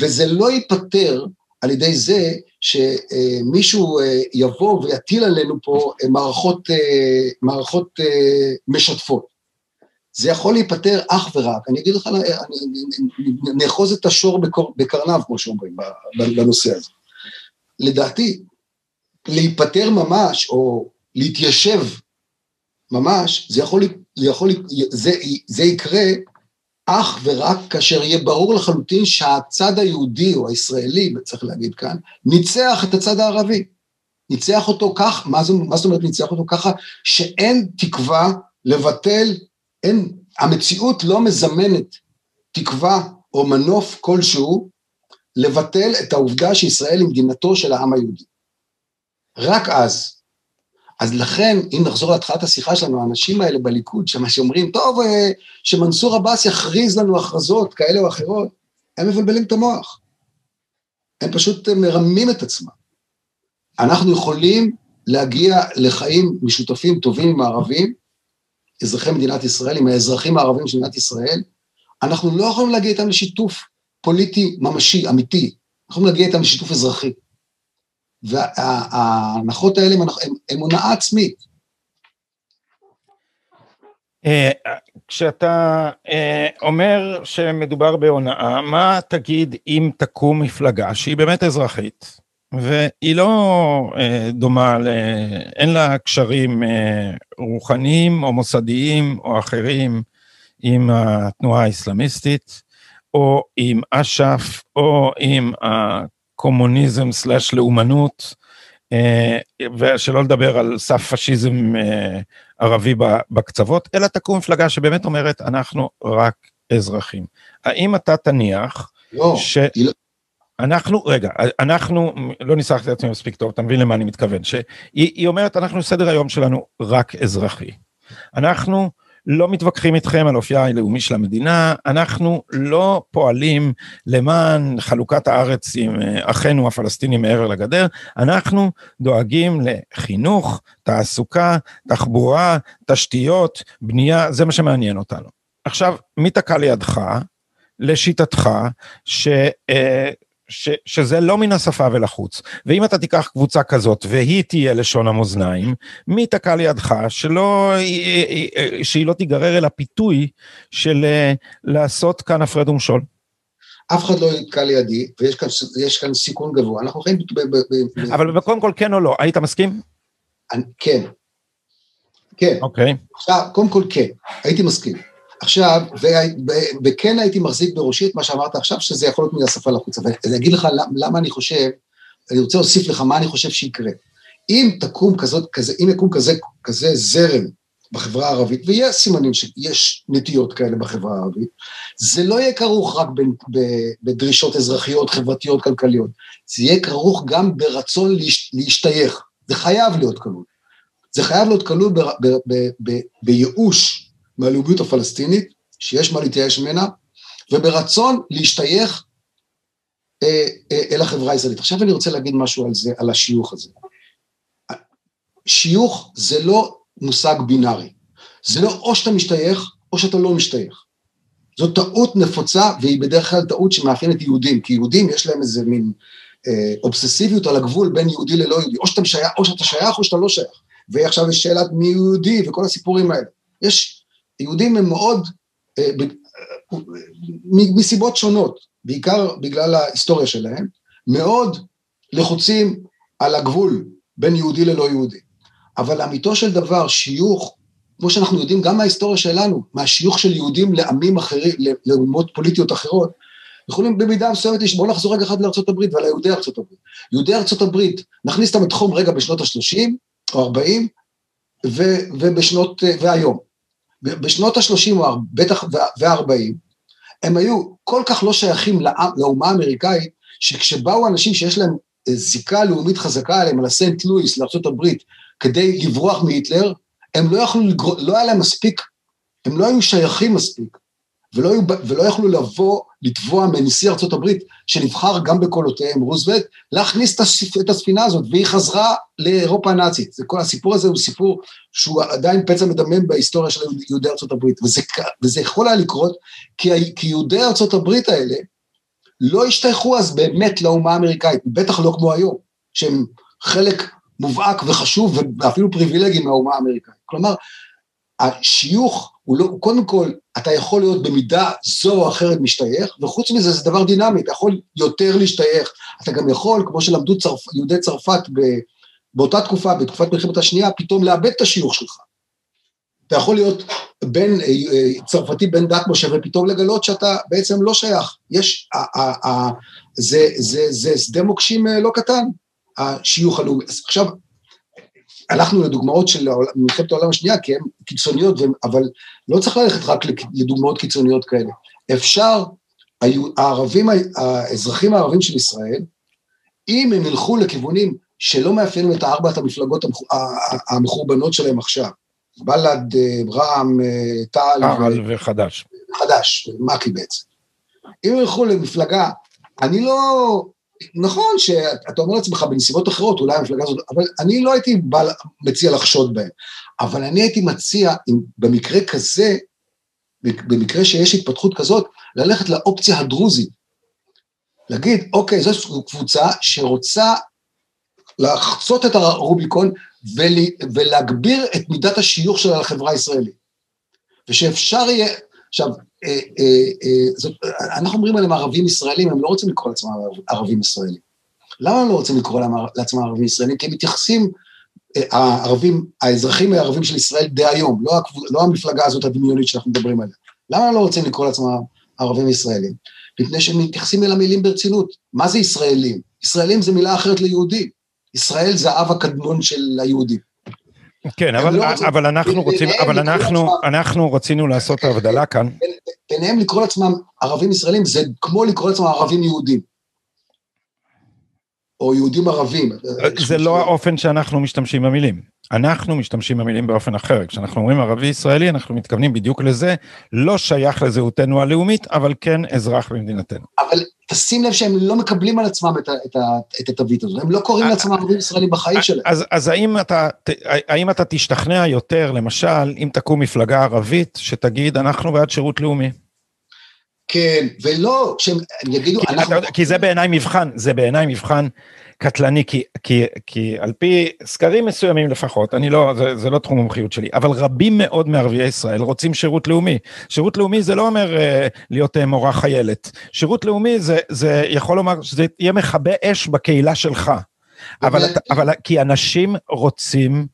וזה לא ייפתר על ידי זה שמישהו אה, יבוא ויטיל עלינו פה אה, מערכות, אה, מערכות משתפות. זה יכול להיפתר אך ורק, אני אגיד לך, נאחוז את השור בקרניו, כמו שאומרים, בנושא הזה. לדעתי, להיפטר ממש, או להתיישב ממש, זה יכול, זה, יכול, זה, זה יקרה אך ורק כאשר יהיה ברור לחלוטין שהצד היהודי או הישראלי, צריך להגיד כאן, ניצח את הצד הערבי. ניצח אותו כך, מה, זה, מה זאת אומרת ניצח אותו ככה? שאין תקווה לבטל, אין, המציאות לא מזמנת תקווה או מנוף כלשהו לבטל את העובדה שישראל היא מדינתו של העם היהודי. רק אז. אז לכן, אם נחזור להתחלת השיחה שלנו, האנשים האלה בליכוד, שמה שאומרים, טוב, אה, שמנסור עבאס יכריז לנו הכרזות כאלה או אחרות, הם מבלבלים את המוח. הם פשוט מרמים את עצמם. אנחנו יכולים להגיע לחיים משותפים טובים עם הערבים, אזרחי מדינת ישראל, עם האזרחים הערבים של מדינת ישראל, אנחנו לא יכולים להגיע איתם לשיתוף פוליטי ממשי, אמיתי, אנחנו יכולים להגיע איתם לשיתוף אזרחי. וההנחות האלה הן הונאה עצמית. אה, כשאתה אה, אומר שמדובר בהונאה, מה תגיד אם תקום מפלגה שהיא באמת אזרחית, והיא לא אה, דומה. אין לה קשרים רוחניים או מוסדיים או אחרים עם התנועה האסלאמיסטית, או עם אש"ף, או עם קומוניזם סלאש לאומנות, אה, ושלא לדבר על סף פשיזם אה, ערבי בקצוות, אלא תקום מפלגה שבאמת אומרת, אנחנו רק אזרחים. האם אתה תניח לא, ש... לא... אנחנו, רגע, אנחנו, לא ניסחתי את עצמי מספיק טוב, אתה מבין למה אני מתכוון, שהיא אומרת, אנחנו סדר היום שלנו רק אזרחי. אנחנו לא מתווכחים איתכם על אופייה הלאומי של המדינה, אנחנו לא פועלים למען חלוקת הארץ עם אה, אחינו הפלסטינים מעבר לגדר, אנחנו דואגים לחינוך, תעסוקה, תחבורה, תשתיות, בנייה, זה מה שמעניין אותנו. עכשיו, מי תקע לידך, לשיטתך, ש... אה, ש, שזה לא מן השפה ולחוץ. ואם אתה תיקח קבוצה כזאת והיא תהיה לשון המאזניים, מי תקע לידך שלא, שהיא לא תיגרר אל הפיתוי של אה, לעשות כאן הפרד ומשול? אף אחד לא יתקע לידי, ויש כאן, כאן סיכון גבוה. אנחנו חיים ב... ב, ב אבל קודם כל כן או לא, היית מסכים? אני, כן. כן. אוקיי. Okay. עכשיו, קודם כל כן, הייתי מסכים. עכשיו, וכן הייתי מחזיק בראשי את מה שאמרת עכשיו, שזה יכול להיות מן השפה לחוץ. אבל אני אגיד לך למה אני חושב, אני רוצה להוסיף לך מה אני חושב שיקרה. אם תקום כזאת, כזה, אם יקום כזה, כזה זרם בחברה הערבית, ויש סימנים שיש נטיות כאלה בחברה הערבית, זה לא יהיה כרוך רק בדרישות אזרחיות, חברתיות, כלכליות, זה יהיה כרוך גם ברצון להשתייך, זה חייב להיות כלול. זה חייב להיות כלול בייאוש מהלאומיות הפלסטינית, שיש מה להתייאש ממנה, וברצון להשתייך אה, אה, אל החברה הישראלית. עכשיו אני רוצה להגיד משהו על זה, על השיוך הזה. שיוך זה לא מושג בינארי. זה לא או שאתה משתייך או שאתה לא משתייך. זו טעות נפוצה, והיא בדרך כלל טעות שמאפיינת יהודים, כי יהודים יש להם איזה מין אה, אובססיביות על הגבול בין יהודי ללא יהודי, או שאתה, משייך, או שאתה שייך או שאתה לא שייך. ועכשיו יש שאלת מי יהודי וכל הסיפורים האלה. יש, יהודים הם מאוד, אה, אה, מסיבות שונות, בעיקר בגלל ההיסטוריה שלהם, מאוד לחוצים על הגבול בין יהודי ללא יהודי. אבל לאמיתו של דבר, שיוך, כמו שאנחנו יודעים גם מההיסטוריה שלנו, מהשיוך של יהודים לעמים אחרים, לאומות פוליטיות אחרות, יכולים במידה מסוימת, בואו נחזור רגע אחד הברית ועל יהודי הברית. יהודי הברית, נכניס אותם לתחום רגע בשנות ה-30 או 40, ו, ובשנות, והיום. בשנות ה-30 או בטח וה-40, הם היו כל כך לא שייכים לאומה האמריקאית, שכשבאו אנשים שיש להם זיקה לאומית חזקה עליהם, על הסנט לואיס, לארה"ב, כדי לברוח מהיטלר, הם לא יכלו, לגר... לא היה להם מספיק, הם לא היו שייכים מספיק, ולא, היו, ולא יכלו לבוא, לתבוע מנשיא ארצות הברית, שנבחר גם בקולותיהם, רוזוולט, להכניס את הספינה הזאת, והיא חזרה לאירופה הנאצית. זה כל הסיפור הזה הוא סיפור שהוא עדיין פצע מדמם בהיסטוריה של יהודי ארצות הברית, וזה, וזה יכול היה לקרות, כי, כי יהודי ארצות הברית האלה לא השתייכו אז באמת לאומה האמריקאית, בטח לא כמו היום, שהם חלק מובהק וחשוב ואפילו פריבילגי מהאומה האמריקאית. כלומר, השיוך הוא לא, קודם כל, אתה יכול להיות במידה זו או אחרת משתייך, וחוץ מזה זה דבר דינמי, אתה יכול יותר להשתייך, אתה גם יכול, כמו שלמדו צרפ, יהודי צרפת ב, באותה תקופה, בתקופת מלחמת השנייה, פתאום לאבד את השיוך שלך. אתה יכול להיות בן, אה, אה, צרפתי בן דת משה ופתאום לגלות שאתה בעצם לא שייך. יש, ה, ה, ה, זה, זה, זה שדה מוקשים אה, לא קטן, השיוך הלאומי. עכשיו, הלכנו לדוגמאות של מלחמת העולם השנייה, כי הן קיצוניות, אבל לא צריך ללכת רק לדוגמאות קיצוניות כאלה. אפשר, הערבים, האזרחים הערבים של ישראל, אם הם ילכו לכיוונים שלא מאפיינים את ארבעת המפלגות המחורבנות שלהם עכשיו, בל"ד, רע"מ, תע"ל וחד"ש. חד"ש, מק"י בעצם. אם הם ילכו למפלגה, אני לא, נכון שאתה אומר לעצמך בנסיבות אחרות, אולי המפלגה הזאת, אבל אני לא הייתי בא, מציע לחשוד בהם. אבל אני הייתי מציע, אם במקרה כזה, במקרה שיש התפתחות כזאת, ללכת לאופציה הדרוזית. להגיד, אוקיי, זו קבוצה שרוצה לחצות את הרוביקון ולהגביר את מידת השיוך שלה לחברה הישראלית. ושאפשר יהיה, עכשיו, זאת, אנחנו אומרים עליהם ערבים ישראלים, הם לא רוצים לקרוא לעצמם ערבים ישראלים. למה הם לא רוצים לקרוא לעצמם ערבים ישראלים? כי הם מתייחסים, הערבים, האזרחים הערבים של ישראל דהיום, לא, לא המפלגה הזאת הדמיונית שאנחנו מדברים עליה. למה הם לא רוצים לקרוא לעצמם ערבים ישראלים? מפני שהם מתייחסים אל המילים ברצינות. מה זה ישראלים? ישראלים זה מילה אחרת ליהודים. ישראל זה האב הקדמון של היהודים. כן, אבל, לא אבל אנחנו רוצים, אבל אנחנו, אנחנו רצינו לעשות הבדלה כאן. ביניהם לקרוא לעצמם ערבים ישראלים זה כמו לקרוא לעצמם ערבים יהודים. או יהודים ערבים. זה לא האופן שאנחנו משתמשים במילים. אנחנו משתמשים במילים באופן אחר. כשאנחנו אומרים ערבי ישראלי, אנחנו מתכוונים בדיוק לזה, לא שייך לזהותנו הלאומית, אבל כן אזרח במדינתנו. אבל תשים לב שהם לא מקבלים על עצמם את, את, את התווית הזאת, הם לא קוראים אה, לעצמם ערבים ישראלים בחיים שלהם. אז, אז האם, אתה, האם אתה תשתכנע יותר, למשל, אם תקום מפלגה ערבית שתגיד, אנחנו בעד שירות לאומי? כן, ולא, שהם יגידו, כי, אנחנו... אתה, כי זה בעיניי מבחן, זה בעיניי מבחן קטלני, כי, כי, כי על פי סקרים מסוימים לפחות, אני לא, זה, זה לא תחום מומחיות שלי, אבל רבים מאוד מערביי ישראל רוצים שירות לאומי. שירות לאומי זה לא אומר uh, להיות uh, מורה חיילת, שירות לאומי זה, זה יכול לומר שזה יהיה מכבה אש בקהילה שלך. אבל, אבל כי אנשים רוצים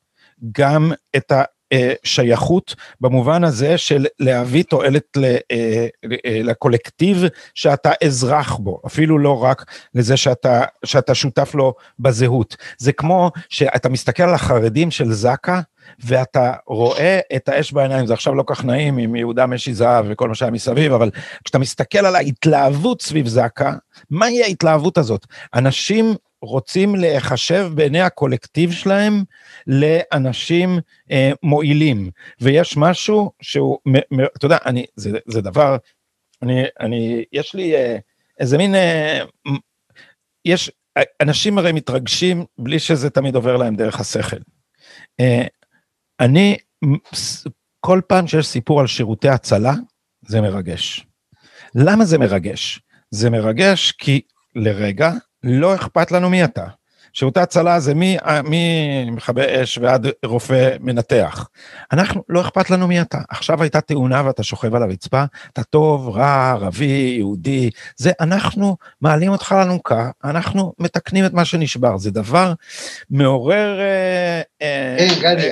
גם את ה... אה, שייכות במובן הזה של להביא תועלת אה, לקולקטיב שאתה אזרח בו, אפילו לא רק לזה שאתה, שאתה שותף לו בזהות. זה כמו שאתה מסתכל על החרדים של זק"א, ואתה רואה את האש בעיניים, זה עכשיו לא כך נעים עם יהודה משי זהב וכל מה שהיה מסביב, אבל כשאתה מסתכל על ההתלהבות סביב זק"א, מהי ההתלהבות הזאת? אנשים רוצים להיחשב בעיני הקולקטיב שלהם לאנשים אה, מועילים, ויש משהו שהוא, מ, מ, אתה יודע, אני, זה, זה דבר, אני, אני, יש לי אה, איזה מין, אה, יש, אנשים הרי מתרגשים בלי שזה תמיד עובר להם דרך השכל. אה, אני, כל פעם שיש סיפור על שירותי הצלה, זה מרגש. למה זה מרגש? זה מרגש כי לרגע לא אכפת לנו מי אתה. שירותי הצלה זה ממכבי אש ועד רופא מנתח. אנחנו, לא אכפת לנו מי אתה. עכשיו הייתה תאונה ואתה שוכב על הרצפה, אתה טוב, רע, ערבי, יהודי, זה אנחנו מעלים אותך לאלונקה, אנחנו מתקנים את מה שנשבר. זה דבר מעורר... אה, אה.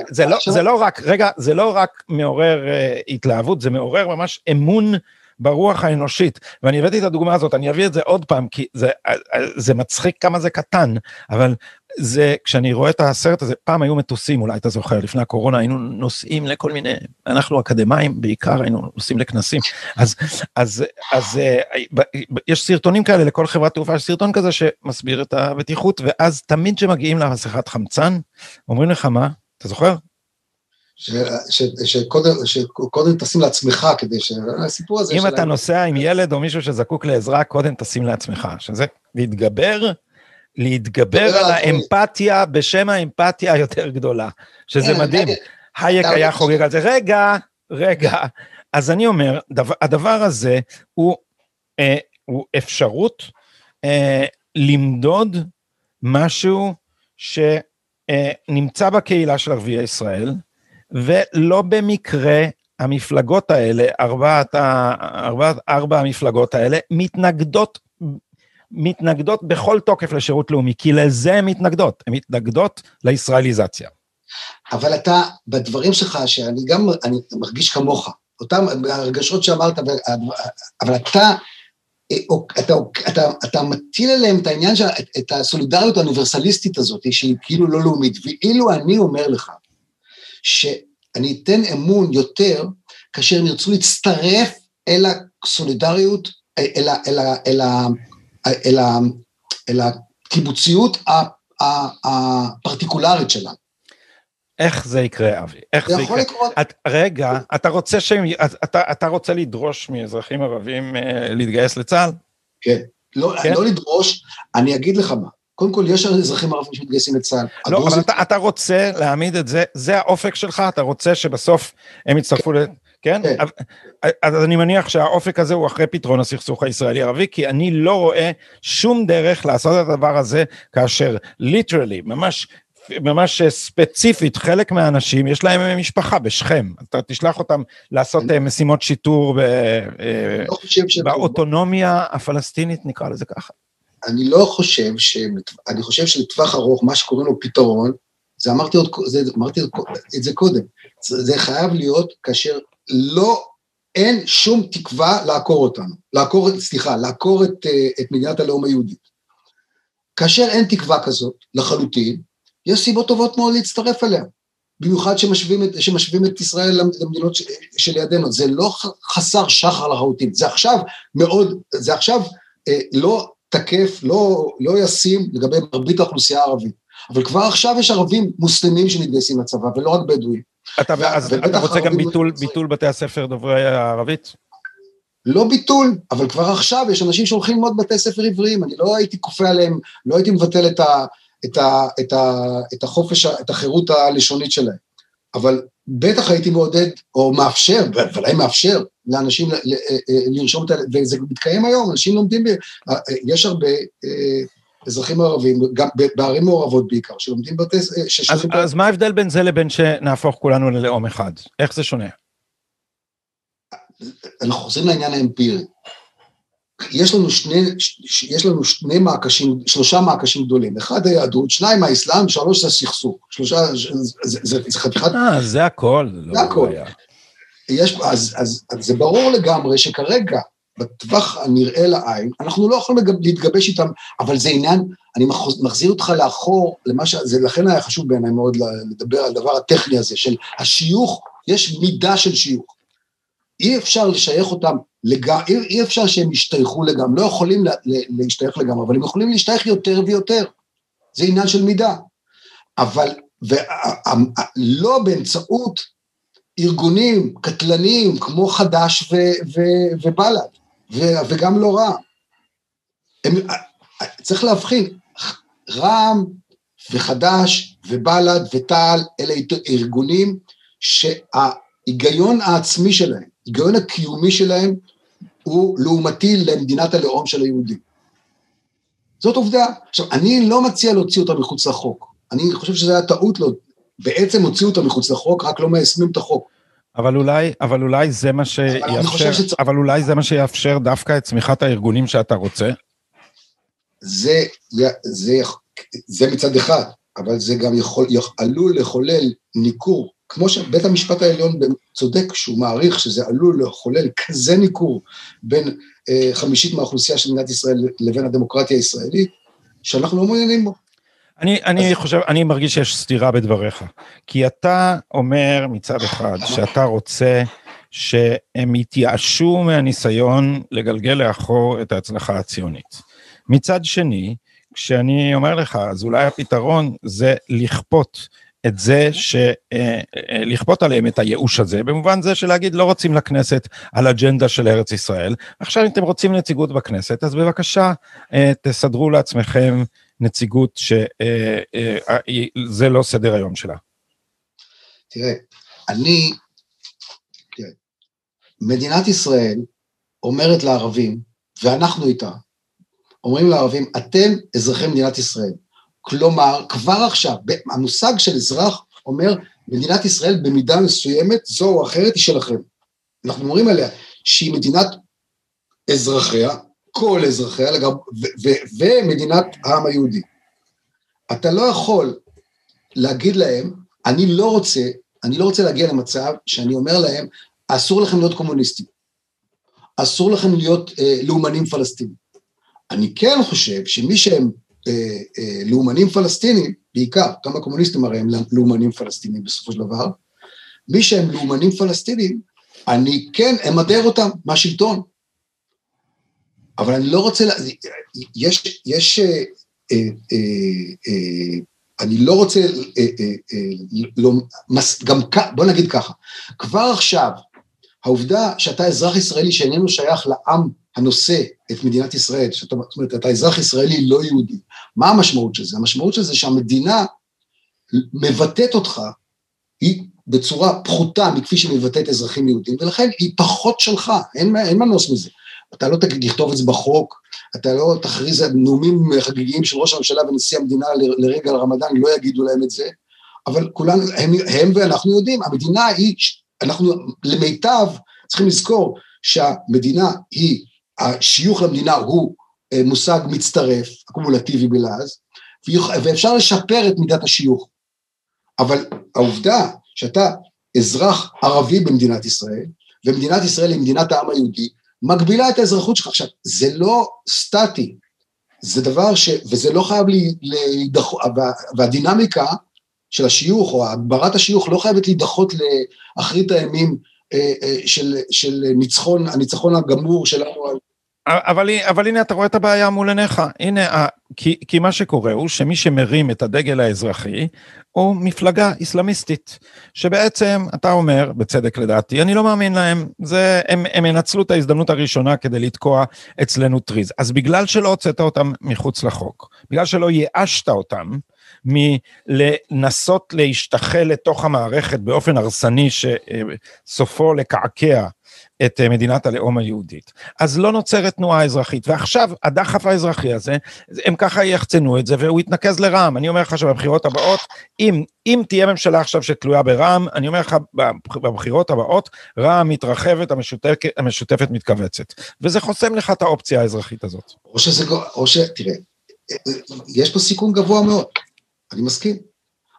זה, לא, זה לא רק, רגע, זה לא רק מעורר אה, התלהבות, זה מעורר ממש אמון. ברוח האנושית. ואני הבאתי את הדוגמה הזאת, אני אביא את זה עוד פעם, כי זה, זה מצחיק כמה זה קטן, אבל זה, כשאני רואה את הסרט הזה, פעם היו מטוסים, אולי אתה זוכר, לפני הקורונה היינו נוסעים לכל מיני, אנחנו אקדמאים בעיקר היינו נוסעים לכנסים, אז, אז, אז אה, יש סרטונים כאלה לכל חברת תעופה, יש סרטון כזה שמסביר את הבטיחות, ואז תמיד כשמגיעים להסכת חמצן, אומרים לך מה, אתה זוכר? שקודם תשים לעצמך כדי שהסיפור הזה... אם אתה נוסע עם ילד או מישהו שזקוק לעזרה, קודם תשים לעצמך, שזה להתגבר, להתגבר על האמפתיה בשם האמפתיה היותר גדולה, שזה כן, מדהים. הייק היה חוגג על זה, רגע, רגע, אז אני אומר, הדבר הזה הוא, אה, הוא אפשרות אה, למדוד משהו שנמצא בקהילה של ערביי ישראל, ולא במקרה המפלגות האלה, ארבעת, ארבעת, ארבע המפלגות האלה, מתנגדות, מתנגדות בכל תוקף לשירות לאומי, כי לזה הן מתנגדות, הן מתנגדות לישראליזציה. אבל אתה, בדברים שלך, שאני גם, אני מרגיש כמוך, אותם הרגשות שאמרת, אבל אתה, אתה, אתה, אתה מטיל עליהם את העניין, של, את הסולידריות האוניברסליסטית הזאת, שהיא כאילו לא לאומית, ואילו אני אומר לך, שאני אתן אמון יותר כאשר הם ירצו להצטרף אל הסולידריות, אל, אל, אל, אל, אל הקיבוציות הפרטיקולרית שלנו. איך זה יקרה, אבי? איך זה, זה יקרה? לקרות. את, רגע, אתה רוצה, שהם, אתה, אתה רוצה לדרוש מאזרחים ערבים אה, להתגייס לצה"ל? כן. לא, כן? לא לדרוש, אני אגיד לך מה. קודם כל, יש אזרחים ערבים שמתגייסים לצה"ל. לא, אבל אתה, אתה רוצה להעמיד את זה, זה האופק שלך, אתה רוצה שבסוף הם יצטרפו כן. ל... כן? כן. אז אני מניח שהאופק הזה הוא אחרי פתרון הסכסוך הישראלי-ערבי, כי אני לא רואה שום דרך לעשות את הדבר הזה, כאשר ליטרלי, ממש ממש ספציפית, חלק מהאנשים יש להם משפחה בשכם, אתה תשלח אותם לעשות אני... אה, משימות שיטור ב... אה, לא באוטונומיה הפלסטינית, נקרא לזה ככה. אני לא חושב ש... אני חושב שלטווח ארוך, מה שקוראים לו פתרון, זה אמרתי, עוד, זה, אמרתי את זה קודם, זה חייב להיות כאשר לא, אין שום תקווה לעקור אותנו, לעקור, סליחה, לעקור את, את מדינת הלאום היהודית. כאשר אין תקווה כזאת, לחלוטין, יש סיבות טובות מאוד להצטרף אליה. במיוחד שמשווים את, שמשווים את ישראל למדינות שלידינו. זה לא חסר שחר לחלוטין, זה עכשיו מאוד, זה עכשיו אה, לא תקף, לא, לא ישים לגבי מרבית האוכלוסייה הערבית. אבל כבר עכשיו יש ערבים מוסלמים שמתגייסים לצבא, ולא רק בדואים. אתה, אז אתה רוצה גם ביטול, ביטול בתי הספר דוברי הערבית? לא ביטול, אבל כבר עכשיו יש אנשים שהולכים ללמוד בתי ספר עבריים, אני לא הייתי כופה עליהם, לא הייתי מבטל את, ה, את, ה, את, ה, את החופש, את החירות הלשונית שלהם. אבל בטח הייתי מעודד, או מאפשר, ודאי מאפשר, לאנשים לרשום את ה... וזה מתקיים היום, אנשים לומדים, ב, יש הרבה אזרחים ערבים, גם בערים מעורבות בעיקר, שלומדים בתי... אז, אז מה ההבדל בין זה לבין שנהפוך כולנו ללאום אחד? איך זה שונה? אנחנו חוזרים לעניין האמפירי. יש לנו שני, יש לנו שני מעקשים, שלושה מעקשים גדולים, אחד היהדות, שניים האסלאם, שלוש זה הסכסוך, שלושה, זה, זה, זה חתיכת... אה, זה הכל. זה לא הכל. יש, אז, אז, אז זה ברור לגמרי שכרגע, בטווח הנראה לעין, אנחנו לא יכולים להתגבש איתם, אבל זה עניין, אני מחזיר אותך לאחור, למה ש... זה לכן היה חשוב בעיניי מאוד לדבר על הדבר הטכני הזה, של השיוך, יש מידה של שיוך. אי אפשר לשייך אותם לגמרי, אי, אפשר שהם ישתייכו לגמרי, לא יכולים לה, להשתייך לגמרי, אבל הם יכולים להשתייך יותר ויותר. זה עניין של מידה. אבל, ולא באמצעות ארגונים קטלניים כמו חד"ש ובל"ד, וגם לא רע. הם, צריך להבחין, רע"מ וחד"ש ובל"ד ותע"ל אלה ארגונים שההיגיון העצמי שלהם, ההיגיון הקיומי שלהם הוא לעומתי למדינת הלאום של היהודים. זאת עובדה. עכשיו, אני לא מציע להוציא אותה מחוץ לחוק. אני חושב שזו הייתה טעות, לא, בעצם הוציאו אותה מחוץ לחוק, רק לא מיישמים את החוק. אבל אולי, אבל אולי זה מה שיאפשר, שצ... אבל אולי זה מה שיאפשר דווקא את צמיחת הארגונים שאתה רוצה? זה, זה, זה מצד אחד, אבל זה גם יכול, עלול לחולל ניכור כמו שבית המשפט העליון צודק שהוא מעריך שזה עלול לחולל כזה ניכור בין אה, חמישית מהאוכלוסייה של מדינת ישראל לבין הדמוקרטיה הישראלית, שאנחנו לא מעוניינים בו. אני, אני אז... חושב, אני מרגיש שיש סתירה בדבריך, כי אתה אומר מצד אחד שאתה רוצה שהם יתייאשו מהניסיון לגלגל לאחור את ההצלחה הציונית. מצד שני, כשאני אומר לך, אז אולי הפתרון זה לכפות את זה, ש... אה, אה, לכפות עליהם את הייאוש הזה, במובן זה של להגיד לא רוצים לכנסת על אג'נדה של ארץ ישראל. עכשיו אם אתם רוצים נציגות בכנסת, אז בבקשה אה, תסדרו לעצמכם נציגות שזה לא סדר היום שלה. תראה, אני, תראה, מדינת ישראל אומרת לערבים, ואנחנו איתה, אומרים לערבים, אתם אזרחי מדינת ישראל. כלומר, כבר עכשיו, המושג של אזרח אומר, מדינת ישראל במידה מסוימת, זו או אחרת, היא שלכם. אנחנו אומרים עליה שהיא מדינת אזרחיה, כל אזרחיה, ומדינת העם היהודי. אתה לא יכול להגיד להם, אני לא רוצה, אני לא רוצה להגיע למצב שאני אומר להם, אסור לכם להיות קומוניסטים, אסור לכם להיות אה, לאומנים פלסטינים. אני כן חושב שמי שהם לאומנים פלסטינים, בעיקר, גם הקומוניסטים הרי הם לאומנים פלסטינים בסופו של דבר, מי שהם לאומנים פלסטינים, אני כן אמדר אותם מהשלטון. אבל אני לא רוצה, לה... יש, יש, אה, אה, אה, אני לא רוצה, אה, אה, אה, לא, מס, גם, בוא נגיד ככה, כבר עכשיו, העובדה שאתה אזרח ישראלי שאיננו שייך לעם הנושא את מדינת ישראל, זאת אומרת, אתה אזרח ישראלי לא יהודי, מה המשמעות של זה? המשמעות של זה שהמדינה מבטאת אותך, היא בצורה פחותה מכפי שהיא מבטאת אזרחים יהודים, ולכן היא פחות שלך, אין, אין מנוס מזה. אתה לא תכתוב את זה בחוק, אתה לא תכריז על נאומים חגיגיים של ראש הממשלה ונשיא המדינה לרגע הרמדאן, לא יגידו להם את זה, אבל כולנו, הם, הם ואנחנו יודעים, המדינה היא, אנחנו למיטב צריכים לזכור שהמדינה היא השיוך למדינה הוא אה, מושג מצטרף, אקומולטיבי בלעז, ואפשר לשפר את מידת השיוך. אבל העובדה שאתה אזרח ערבי במדינת ישראל, ומדינת ישראל היא מדינת העם היהודי, מגבילה את האזרחות שלך. עכשיו, זה לא סטטי, זה דבר ש... וזה לא חייב להידחות, והדינמיקה של השיוך, או הגברת השיוך, לא חייבת להידחות לאחרית הימים של, של ניצחון, הניצחון הגמור שלנו על אבל, אבל הנה אתה רואה את הבעיה מול עיניך, הנה, כי, כי מה שקורה הוא שמי שמרים את הדגל האזרחי הוא מפלגה איסלאמיסטית, שבעצם אתה אומר, בצדק לדעתי, אני לא מאמין להם, זה, הם, הם ינצלו את ההזדמנות הראשונה כדי לתקוע אצלנו טריז. אז בגלל שלא הוצאת אותם מחוץ לחוק, בגלל שלא ייאשת אותם, מלנסות להשתחל לתוך המערכת באופן הרסני שסופו לקעקע את מדינת הלאום היהודית. אז לא נוצרת תנועה אזרחית, ועכשיו הדחף האזרחי הזה, הם ככה יחצנו את זה והוא יתנקז לרע"מ. אני אומר לך שבבחירות הבאות, אם, אם תהיה ממשלה עכשיו שתלויה ברע"מ, אני אומר לך בבחירות הבאות, רע"מ מתרחבת, המשותפת, המשותפת מתכווצת. וזה חוסם לך את האופציה האזרחית הזאת. או שזה, או ש... תראה, יש פה סיכון גבוה מאוד, אני מסכים.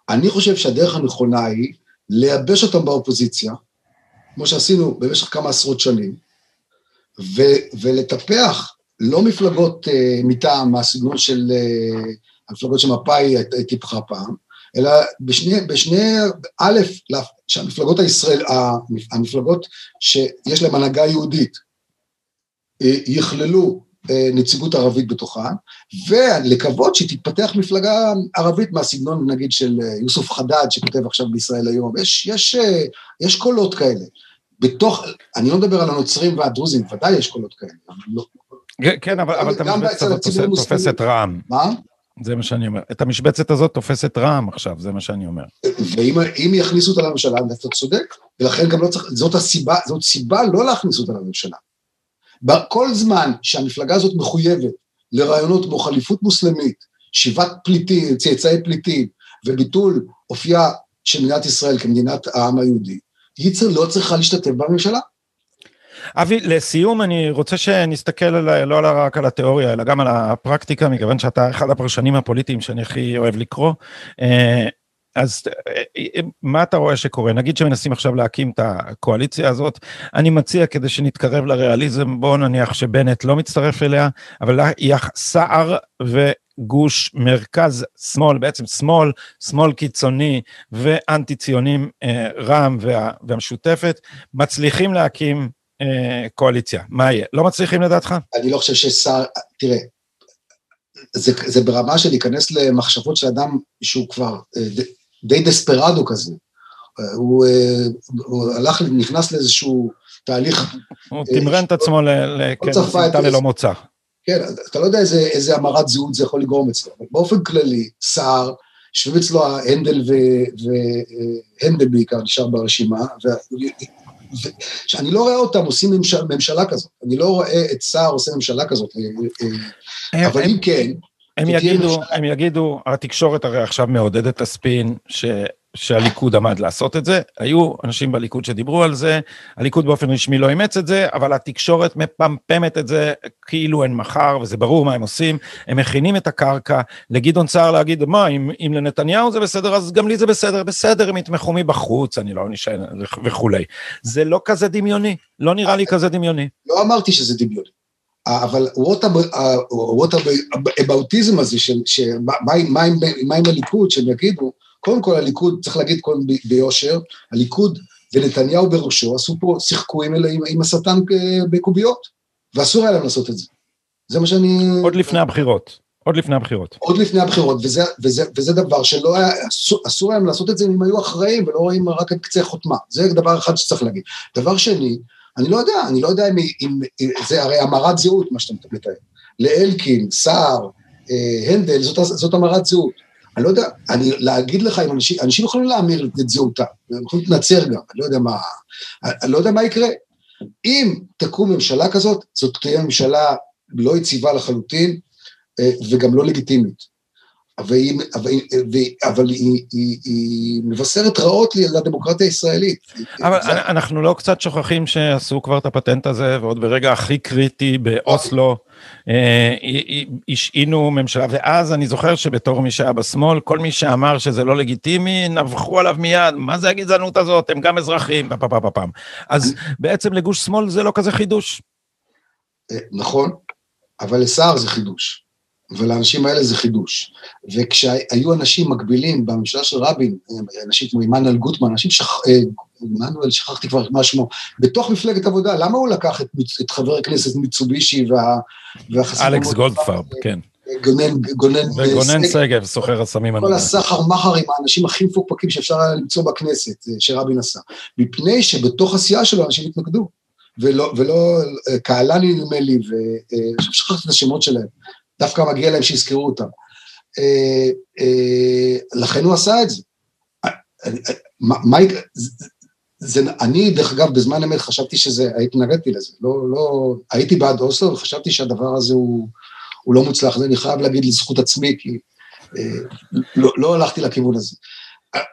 אני חושב שהדרך הנכונה היא לייבש אותם באופוזיציה, כמו שעשינו במשך כמה עשרות שנים, ו- ולטפח לא מפלגות uh, מטעם מהסגנון של uh, המפלגות שמפא"י טיפחה פעם, אלא בשני, בשני, א', שהמפלגות הישראל, המפלגות שיש להן הנהגה יהודית, uh, יכללו נציגות ערבית בתוכן, ולקוות שתתפתח מפלגה ערבית מהסגנון נגיד של יוסוף חדד שכותב עכשיו בישראל היום, יש, יש, יש קולות כאלה. בתוך, אני לא מדבר על הנוצרים והדרוזים, ודאי יש קולות כאלה. לא, כן, אבל, אבל את המשבצת הזאת תופסת רע"מ. מה? זה מה שאני אומר. את המשבצת הזאת תופסת רע"מ עכשיו, זה מה שאני אומר. ואם יכניסו אותה לממשלה, אתה צודק, ולכן גם לא צריך, זאת הסיבה, זאת סיבה לא להכניס אותה לממשלה. כל זמן שהמפלגה הזאת מחויבת לרעיונות כמו חליפות מוסלמית, שיבת פליטים, צאצאי פליטים, וביטול אופייה של מדינת ישראל כמדינת העם היהודי, היא לא צריכה להשתתף בממשלה. אבי, לסיום אני רוצה שנסתכל על, לא רק על התיאוריה, אלא גם על הפרקטיקה, מכיוון שאתה אחד הפרשנים הפוליטיים שאני הכי אוהב לקרוא. אה, אז אה, מה אתה רואה שקורה? נגיד שמנסים עכשיו להקים את הקואליציה הזאת, אני מציע כדי שנתקרב לריאליזם, בואו נניח שבנט לא מצטרף אליה, אבל סער וגוש מרכז שמאל, בעצם שמאל, שמאל קיצוני ואנטי ציונים, אה, רע"מ והמשותפת, מצליחים להקים אה, קואליציה. מה יהיה? לא מצליחים לדעתך? אני לא חושב שסער, תראה, זה, זה ברמה של להיכנס למחשבות של אדם שהוא כבר די דספרדו כזה. הוא, אה, הוא הלך, נכנס לאיזשהו תהליך... הוא אה, תמרן את עצמו לסמטה ללא מוצא. כן, אתה לא יודע איזה, איזה המרת זהות זה יכול לגרום אצלו, אבל באופן כללי, סער, יושבים אצלו הנדל והנדל בעיקר נשאר ברשימה, שאני לא רואה אותם עושים ממשלה, ממשלה כזאת, אני לא רואה את סער עושה ממשלה כזאת, אה, אבל אם כן, הם יגידו, הם יגידו, התקשורת הרי עכשיו מעודדת את הספין ש, שהליכוד עמד לעשות את זה, היו אנשים בליכוד שדיברו על זה, הליכוד באופן רשמי לא אימץ את זה, אבל התקשורת מפמפמת את זה כאילו אין מחר, וזה ברור מה הם עושים, הם מכינים את הקרקע לגדעון סער להגיד, מה, אם, אם לנתניהו זה בסדר, אז גם לי זה בסדר, בסדר, הם יתמכו מבחוץ, אני לא נשאר וכולי. זה לא כזה דמיוני, לא נראה לי כזה דמיוני. לא אמרתי שזה דמיוני. אבל ווטאבאוטיזם הזה, מה עם הליכוד, שהם יגידו, קודם כל הליכוד, צריך להגיד קודם ביושר, הליכוד ונתניהו בראשו עשו פה, שיחקו עם, עם השטן בקוביות, ואסור היה להם לעשות את זה. זה מה שאני... עוד לפני הבחירות. עוד לפני הבחירות. עוד לפני הבחירות, וזה, וזה, וזה דבר שלא היה, אסור, אסור להם לעשות את זה אם היו אחראים ולא רואים רק את קצה החותמה. זה דבר אחד שצריך להגיד. דבר שני, אני לא יודע, אני לא יודע אם, אם זה הרי המרת זהות, מה שאתה מתאר. לאלקין, סער, אה, הנדל, זאת, זאת המרת זהות. אני לא יודע, אני, להגיד לך אם אנשים, אנשים יכולים להמיר את זהותם, הם יכולים להתנצר גם, אני לא יודע מה, אני לא יודע מה יקרה. אם תקום ממשלה כזאת, זאת תהיה ממשלה לא יציבה לחלוטין, אה, וגם לא לגיטימית. אבל, היא, אבל, אבל היא, היא, היא מבשרת רעות לדמוקרטיה הישראלית. אבל זה... אנחנו לא קצת שוכחים שעשו כבר את הפטנט הזה, ועוד ברגע הכי קריטי באוסלו, אה, השעינו ממשלה, ואז אני זוכר שבתור מי שהיה בשמאל, כל מי שאמר שזה לא לגיטימי, נבחו עליו מיד, מה זה הגזענות הזאת, הם גם אזרחים, פעם פעם פעם. אז בעצם לגוש שמאל זה לא כזה חידוש. אה, נכון, אבל לסער זה חידוש. ולאנשים האלה זה חידוש. וכשהיו אנשים מקבילים בממשלה של רבין, אנשים כמו עמנואל גוטמן, אנשים שכ... אה, עמנואל, שכחתי כבר מה שמו, בתוך מפלגת עבודה, למה הוא לקח את, את חבר הכנסת מיצובישי וה... אלכס גולדפרב, כן. גונן, גונן, וגונן סגב, סוחר הסמים. כל הסחר מחר עם האנשים הכי מפוקפקים שאפשר היה למצוא בכנסת, אה, שרבין עשה. מפני שבתוך הסיעה שלו אנשים התנגדו. ולא, ולא, אה, קהלני נדמה לי, ושכחתי את השמות שלהם. דווקא מגיע להם שיזכרו אותם. אה, אה, לכן הוא עשה את זה. מה, יקרה, זה, אני, דרך אגב, בזמן אמת חשבתי שזה, התנגדתי לזה, לא, לא, הייתי בעד אוסלו וחשבתי שהדבר הזה הוא, הוא לא מוצלח, זה אני חייב להגיד לזכות עצמי, כי אה, לא, לא הלכתי לכיוון הזה.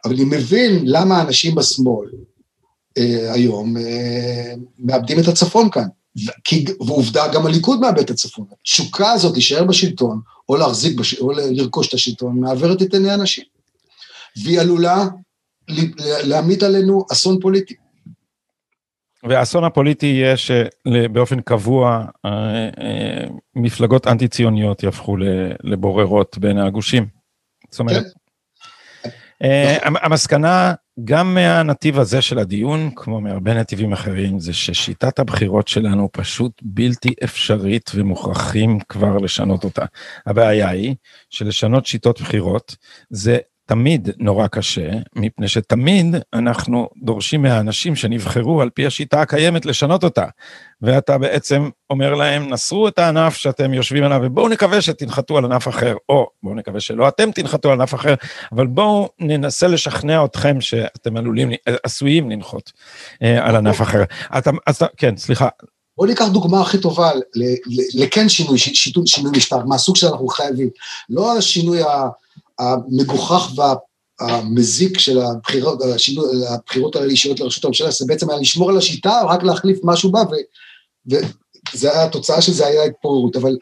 אבל אני מבין למה האנשים בשמאל אה, היום אה, מאבדים את הצפון כאן. כי, ועובדה, גם הליכוד מאבד את הצפון. התשוקה הזאת להישאר בשלטון, או להחזיק, בש... או לרכוש את השלטון, מעוורת את עיני האנשים. והיא עלולה להמיט עלינו אסון פוליטי. והאסון הפוליטי יהיה שבאופן קבוע אה, אה, מפלגות אנטי-ציוניות יהפכו לבוררות בין הגושים. זאת אומרת, כן. אה, המסקנה גם מהנתיב הזה של הדיון, כמו מהרבה נתיבים אחרים, זה ששיטת הבחירות שלנו פשוט בלתי אפשרית ומוכרחים כבר לשנות אותה. הבעיה היא שלשנות שיטות בחירות זה תמיד נורא קשה, מפני שתמיד אנחנו דורשים מהאנשים שנבחרו על פי השיטה הקיימת לשנות אותה. ואתה בעצם אומר להם, נסרו את הענף שאתם יושבים עליו, ובואו נקווה שתנחתו על ענף אחר, או בואו נקווה שלא אתם תנחתו על ענף אחר, אבל בואו ננסה לשכנע אתכם שאתם עלולים, עשויים לנחות אה, על ענף אחר. אתה, אז, כן, סליחה. בואו ניקח דוגמה הכי טובה לכן שינוי, שינוי משטר, מהסוג שאנחנו חייבים. לא השינוי המגוחך והמזיק של הבחירות, השינוי, הבחירות האישיות לראשות הממשלה, זה בעצם היה לשמור על השיטה, רק להחליף משהו בה, וזה היה, התוצאה של זה היה התפוררות. אבל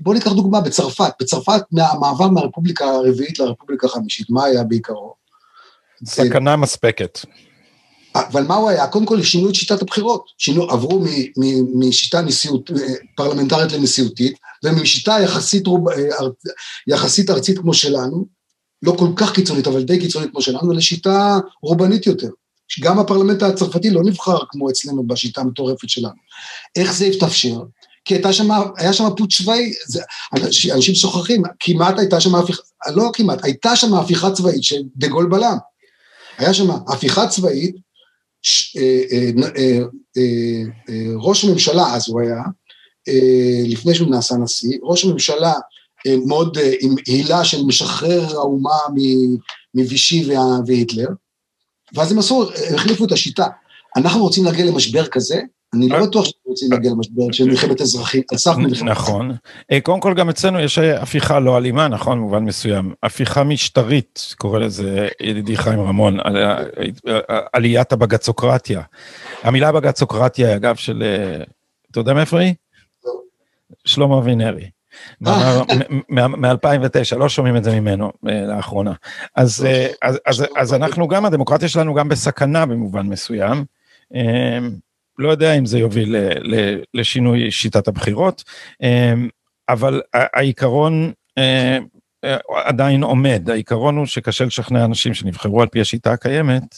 בואו ניקח דוגמה בצרפת. בצרפת, מהמעבר מהרפובליקה הרביעית לרפובליקה החמישית, מה היה בעיקרו? סכנה מספקת. אבל מה הוא היה? קודם כל, שינו את שיטת הבחירות. שינו, עברו מ, מ, משיטה נשיאות, פרלמנטרית לנשיאותית, ומשיטה יחסית, אה, יחסית ארצית כמו שלנו, לא כל כך קיצונית, אבל די קיצונית כמו שלנו, לשיטה רובנית יותר. גם הפרלמנט הצרפתי לא נבחר כמו אצלנו בשיטה המטורפת שלנו. איך זה התאפשר? כי הייתה שם, היה שם פוט צבאי, זה, אנשים שוכחים, כמעט הייתה שם הפיכה, לא כמעט, הייתה שם הפיכה צבאית שדה גול בלם. היה שם הפיכה צבאית, ש, אה, אה, אה, ראש הממשלה אז הוא היה, לפני שהוא נעשה נשיא, ראש הממשלה מאוד עם הילה של משחרר האומה מווישי והיטלר, ואז הם עשו, החליפו את השיטה. אנחנו רוצים להגיע למשבר כזה, אני לא בטוח שאנחנו רוצים להגיע למשבר של מלחמת אזרחים, על סף מלחמת. נכון. קודם כל גם אצלנו יש הפיכה לא אלימה, נכון, במובן מסוים. הפיכה משטרית, קורא לזה ידידי חיים רמון, עליית הבגצוקרטיה. המילה בגצוקרטיה, אגב, של, אתה יודע מאיפה היא? שלמה אבינרי. מ-2009, לא שומעים את זה ממנו לאחרונה. אז, אז, אנחנו גם, הדמוקרטיה שלנו גם בסכנה במובן מסוים. לא יודע אם זה יוביל לשינוי שיטת הבחירות, אבל העיקרון עדיין עומד, העיקרון הוא שקשה לשכנע אנשים שנבחרו על פי השיטה הקיימת,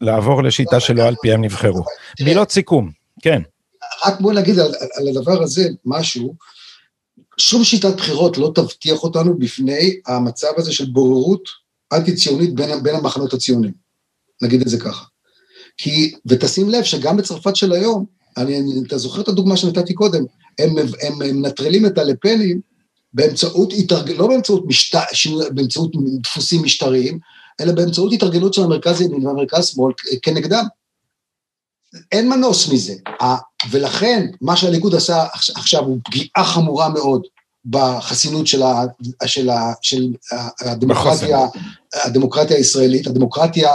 לעבור לשיטה שלא על פי הם נבחרו. מילות סיכום, כן. רק בוא נגיד על, על הדבר הזה משהו, שום שיטת בחירות לא תבטיח אותנו בפני המצב הזה של בוררות אנטי-ציונית בין, בין המחנות הציונים, נגיד את זה ככה. כי, ותשים לב שגם בצרפת של היום, אני, אתה זוכר את הדוגמה שנתתי קודם, הם מנטרלים את הלפנים באמצעות, התארג... לא באמצעות, משת... באמצעות דפוסים משטריים, אלא באמצעות התארגנות של המרכז ימין והמרכז שמאל כנגדם. אין מנוס מזה. ולכן, מה שהליכוד עשה עכשיו הוא פגיעה חמורה מאוד בחסינות של, ה, של, ה, של הדמוקרטיה, הדמוקרטיה הישראלית, הדמוקרטיה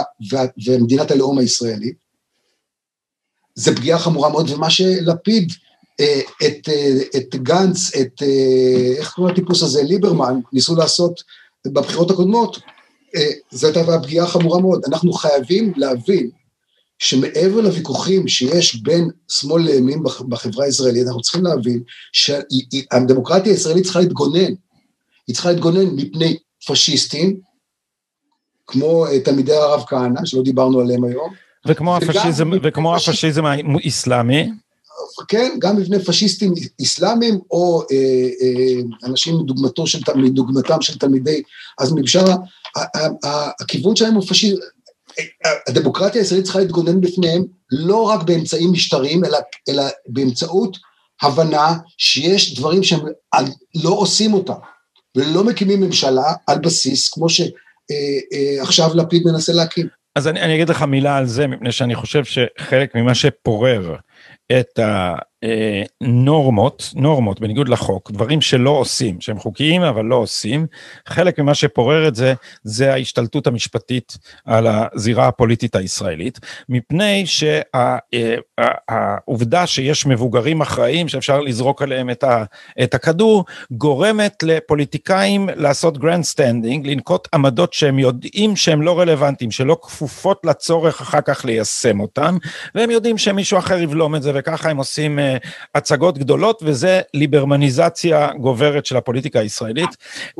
ומדינת הלאום הישראלית. זה פגיעה חמורה מאוד, ומה שלפיד, אה, את, אה, את גנץ, את, אה, איך קוראים לטיפוס הזה, ליברמן, ניסו לעשות בבחירות הקודמות, זאת הייתה פגיעה חמורה מאוד. אנחנו חייבים להבין שמעבר לוויכוחים שיש בין שמאל לימין בחברה הישראלית, אנחנו צריכים להבין שהדמוקרטיה הישראלית צריכה להתגונן. היא צריכה להתגונן מפני פשיסטים, כמו אה, תלמידי הרב כהנא, שלא דיברנו עליהם היום. וכמו הפשיזם, וכמו הפשיזם האסלאמי. כן, גם מפני פשיסטים אסלאמים, או אה, אה, אנשים מדוגמתו של, מדוגמתם של תלמידי אז מבשרה, הכיוון שלהם הוא פשיזם, הדמוקרטיה הישראלית צריכה להתגונן בפניהם לא רק באמצעים משטריים, אלא, אלא באמצעות הבנה שיש דברים שהם לא עושים אותם. ולא מקימים ממשלה על בסיס כמו שעכשיו אה, לפיד מנסה להקים. אז אני, אני אגיד לך מילה על זה, מפני שאני חושב שחלק ממה שפורר את הנורמות, נורמות בניגוד לחוק, דברים שלא עושים, שהם חוקיים אבל לא עושים, חלק ממה שפורר את זה, זה ההשתלטות המשפטית על הזירה הפוליטית הישראלית, מפני שהעובדה שיש מבוגרים אחראים שאפשר לזרוק עליהם את, ה, את הכדור, גורמת לפוליטיקאים לעשות grandstanding, לנקוט עמדות שהם יודעים שהם לא רלוונטיים, שלא כפופות לצורך אחר כך ליישם אותם, והם יודעים שמישהו אחר יבלום את זה וככה הם עושים אה, הצגות גדולות וזה ליברמניזציה גוברת של הפוליטיקה הישראלית.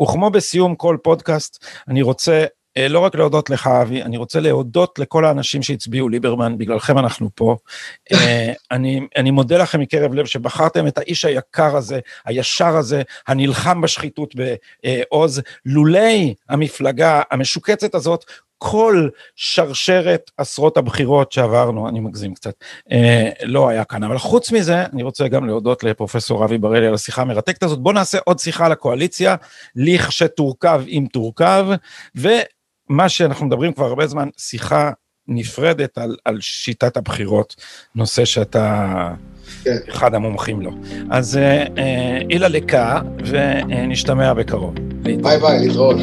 וכמו בסיום כל פודקאסט, אני רוצה אה, לא רק להודות לך אבי, אני רוצה להודות לכל האנשים שהצביעו ליברמן, בגללכם אנחנו פה. uh, אני, אני מודה לכם מקרב לב שבחרתם את האיש היקר הזה, הישר הזה, הנלחם בשחיתות בעוז, לולי המפלגה המשוקצת הזאת, כל שרשרת עשרות הבחירות שעברנו, אני מגזים קצת, אה, לא היה כאן. אבל חוץ מזה, אני רוצה גם להודות לפרופסור אבי בראלי על השיחה המרתקת הזאת. בואו נעשה עוד שיחה לקואליציה, לכשתורכב אם תורכב, ומה שאנחנו מדברים כבר הרבה זמן, שיחה נפרדת על, על שיטת הבחירות, נושא שאתה כן. אחד המומחים לו. אז אה, אה, אילה לקה, ונשתמע בקרוב. ביי ביי, להתראות.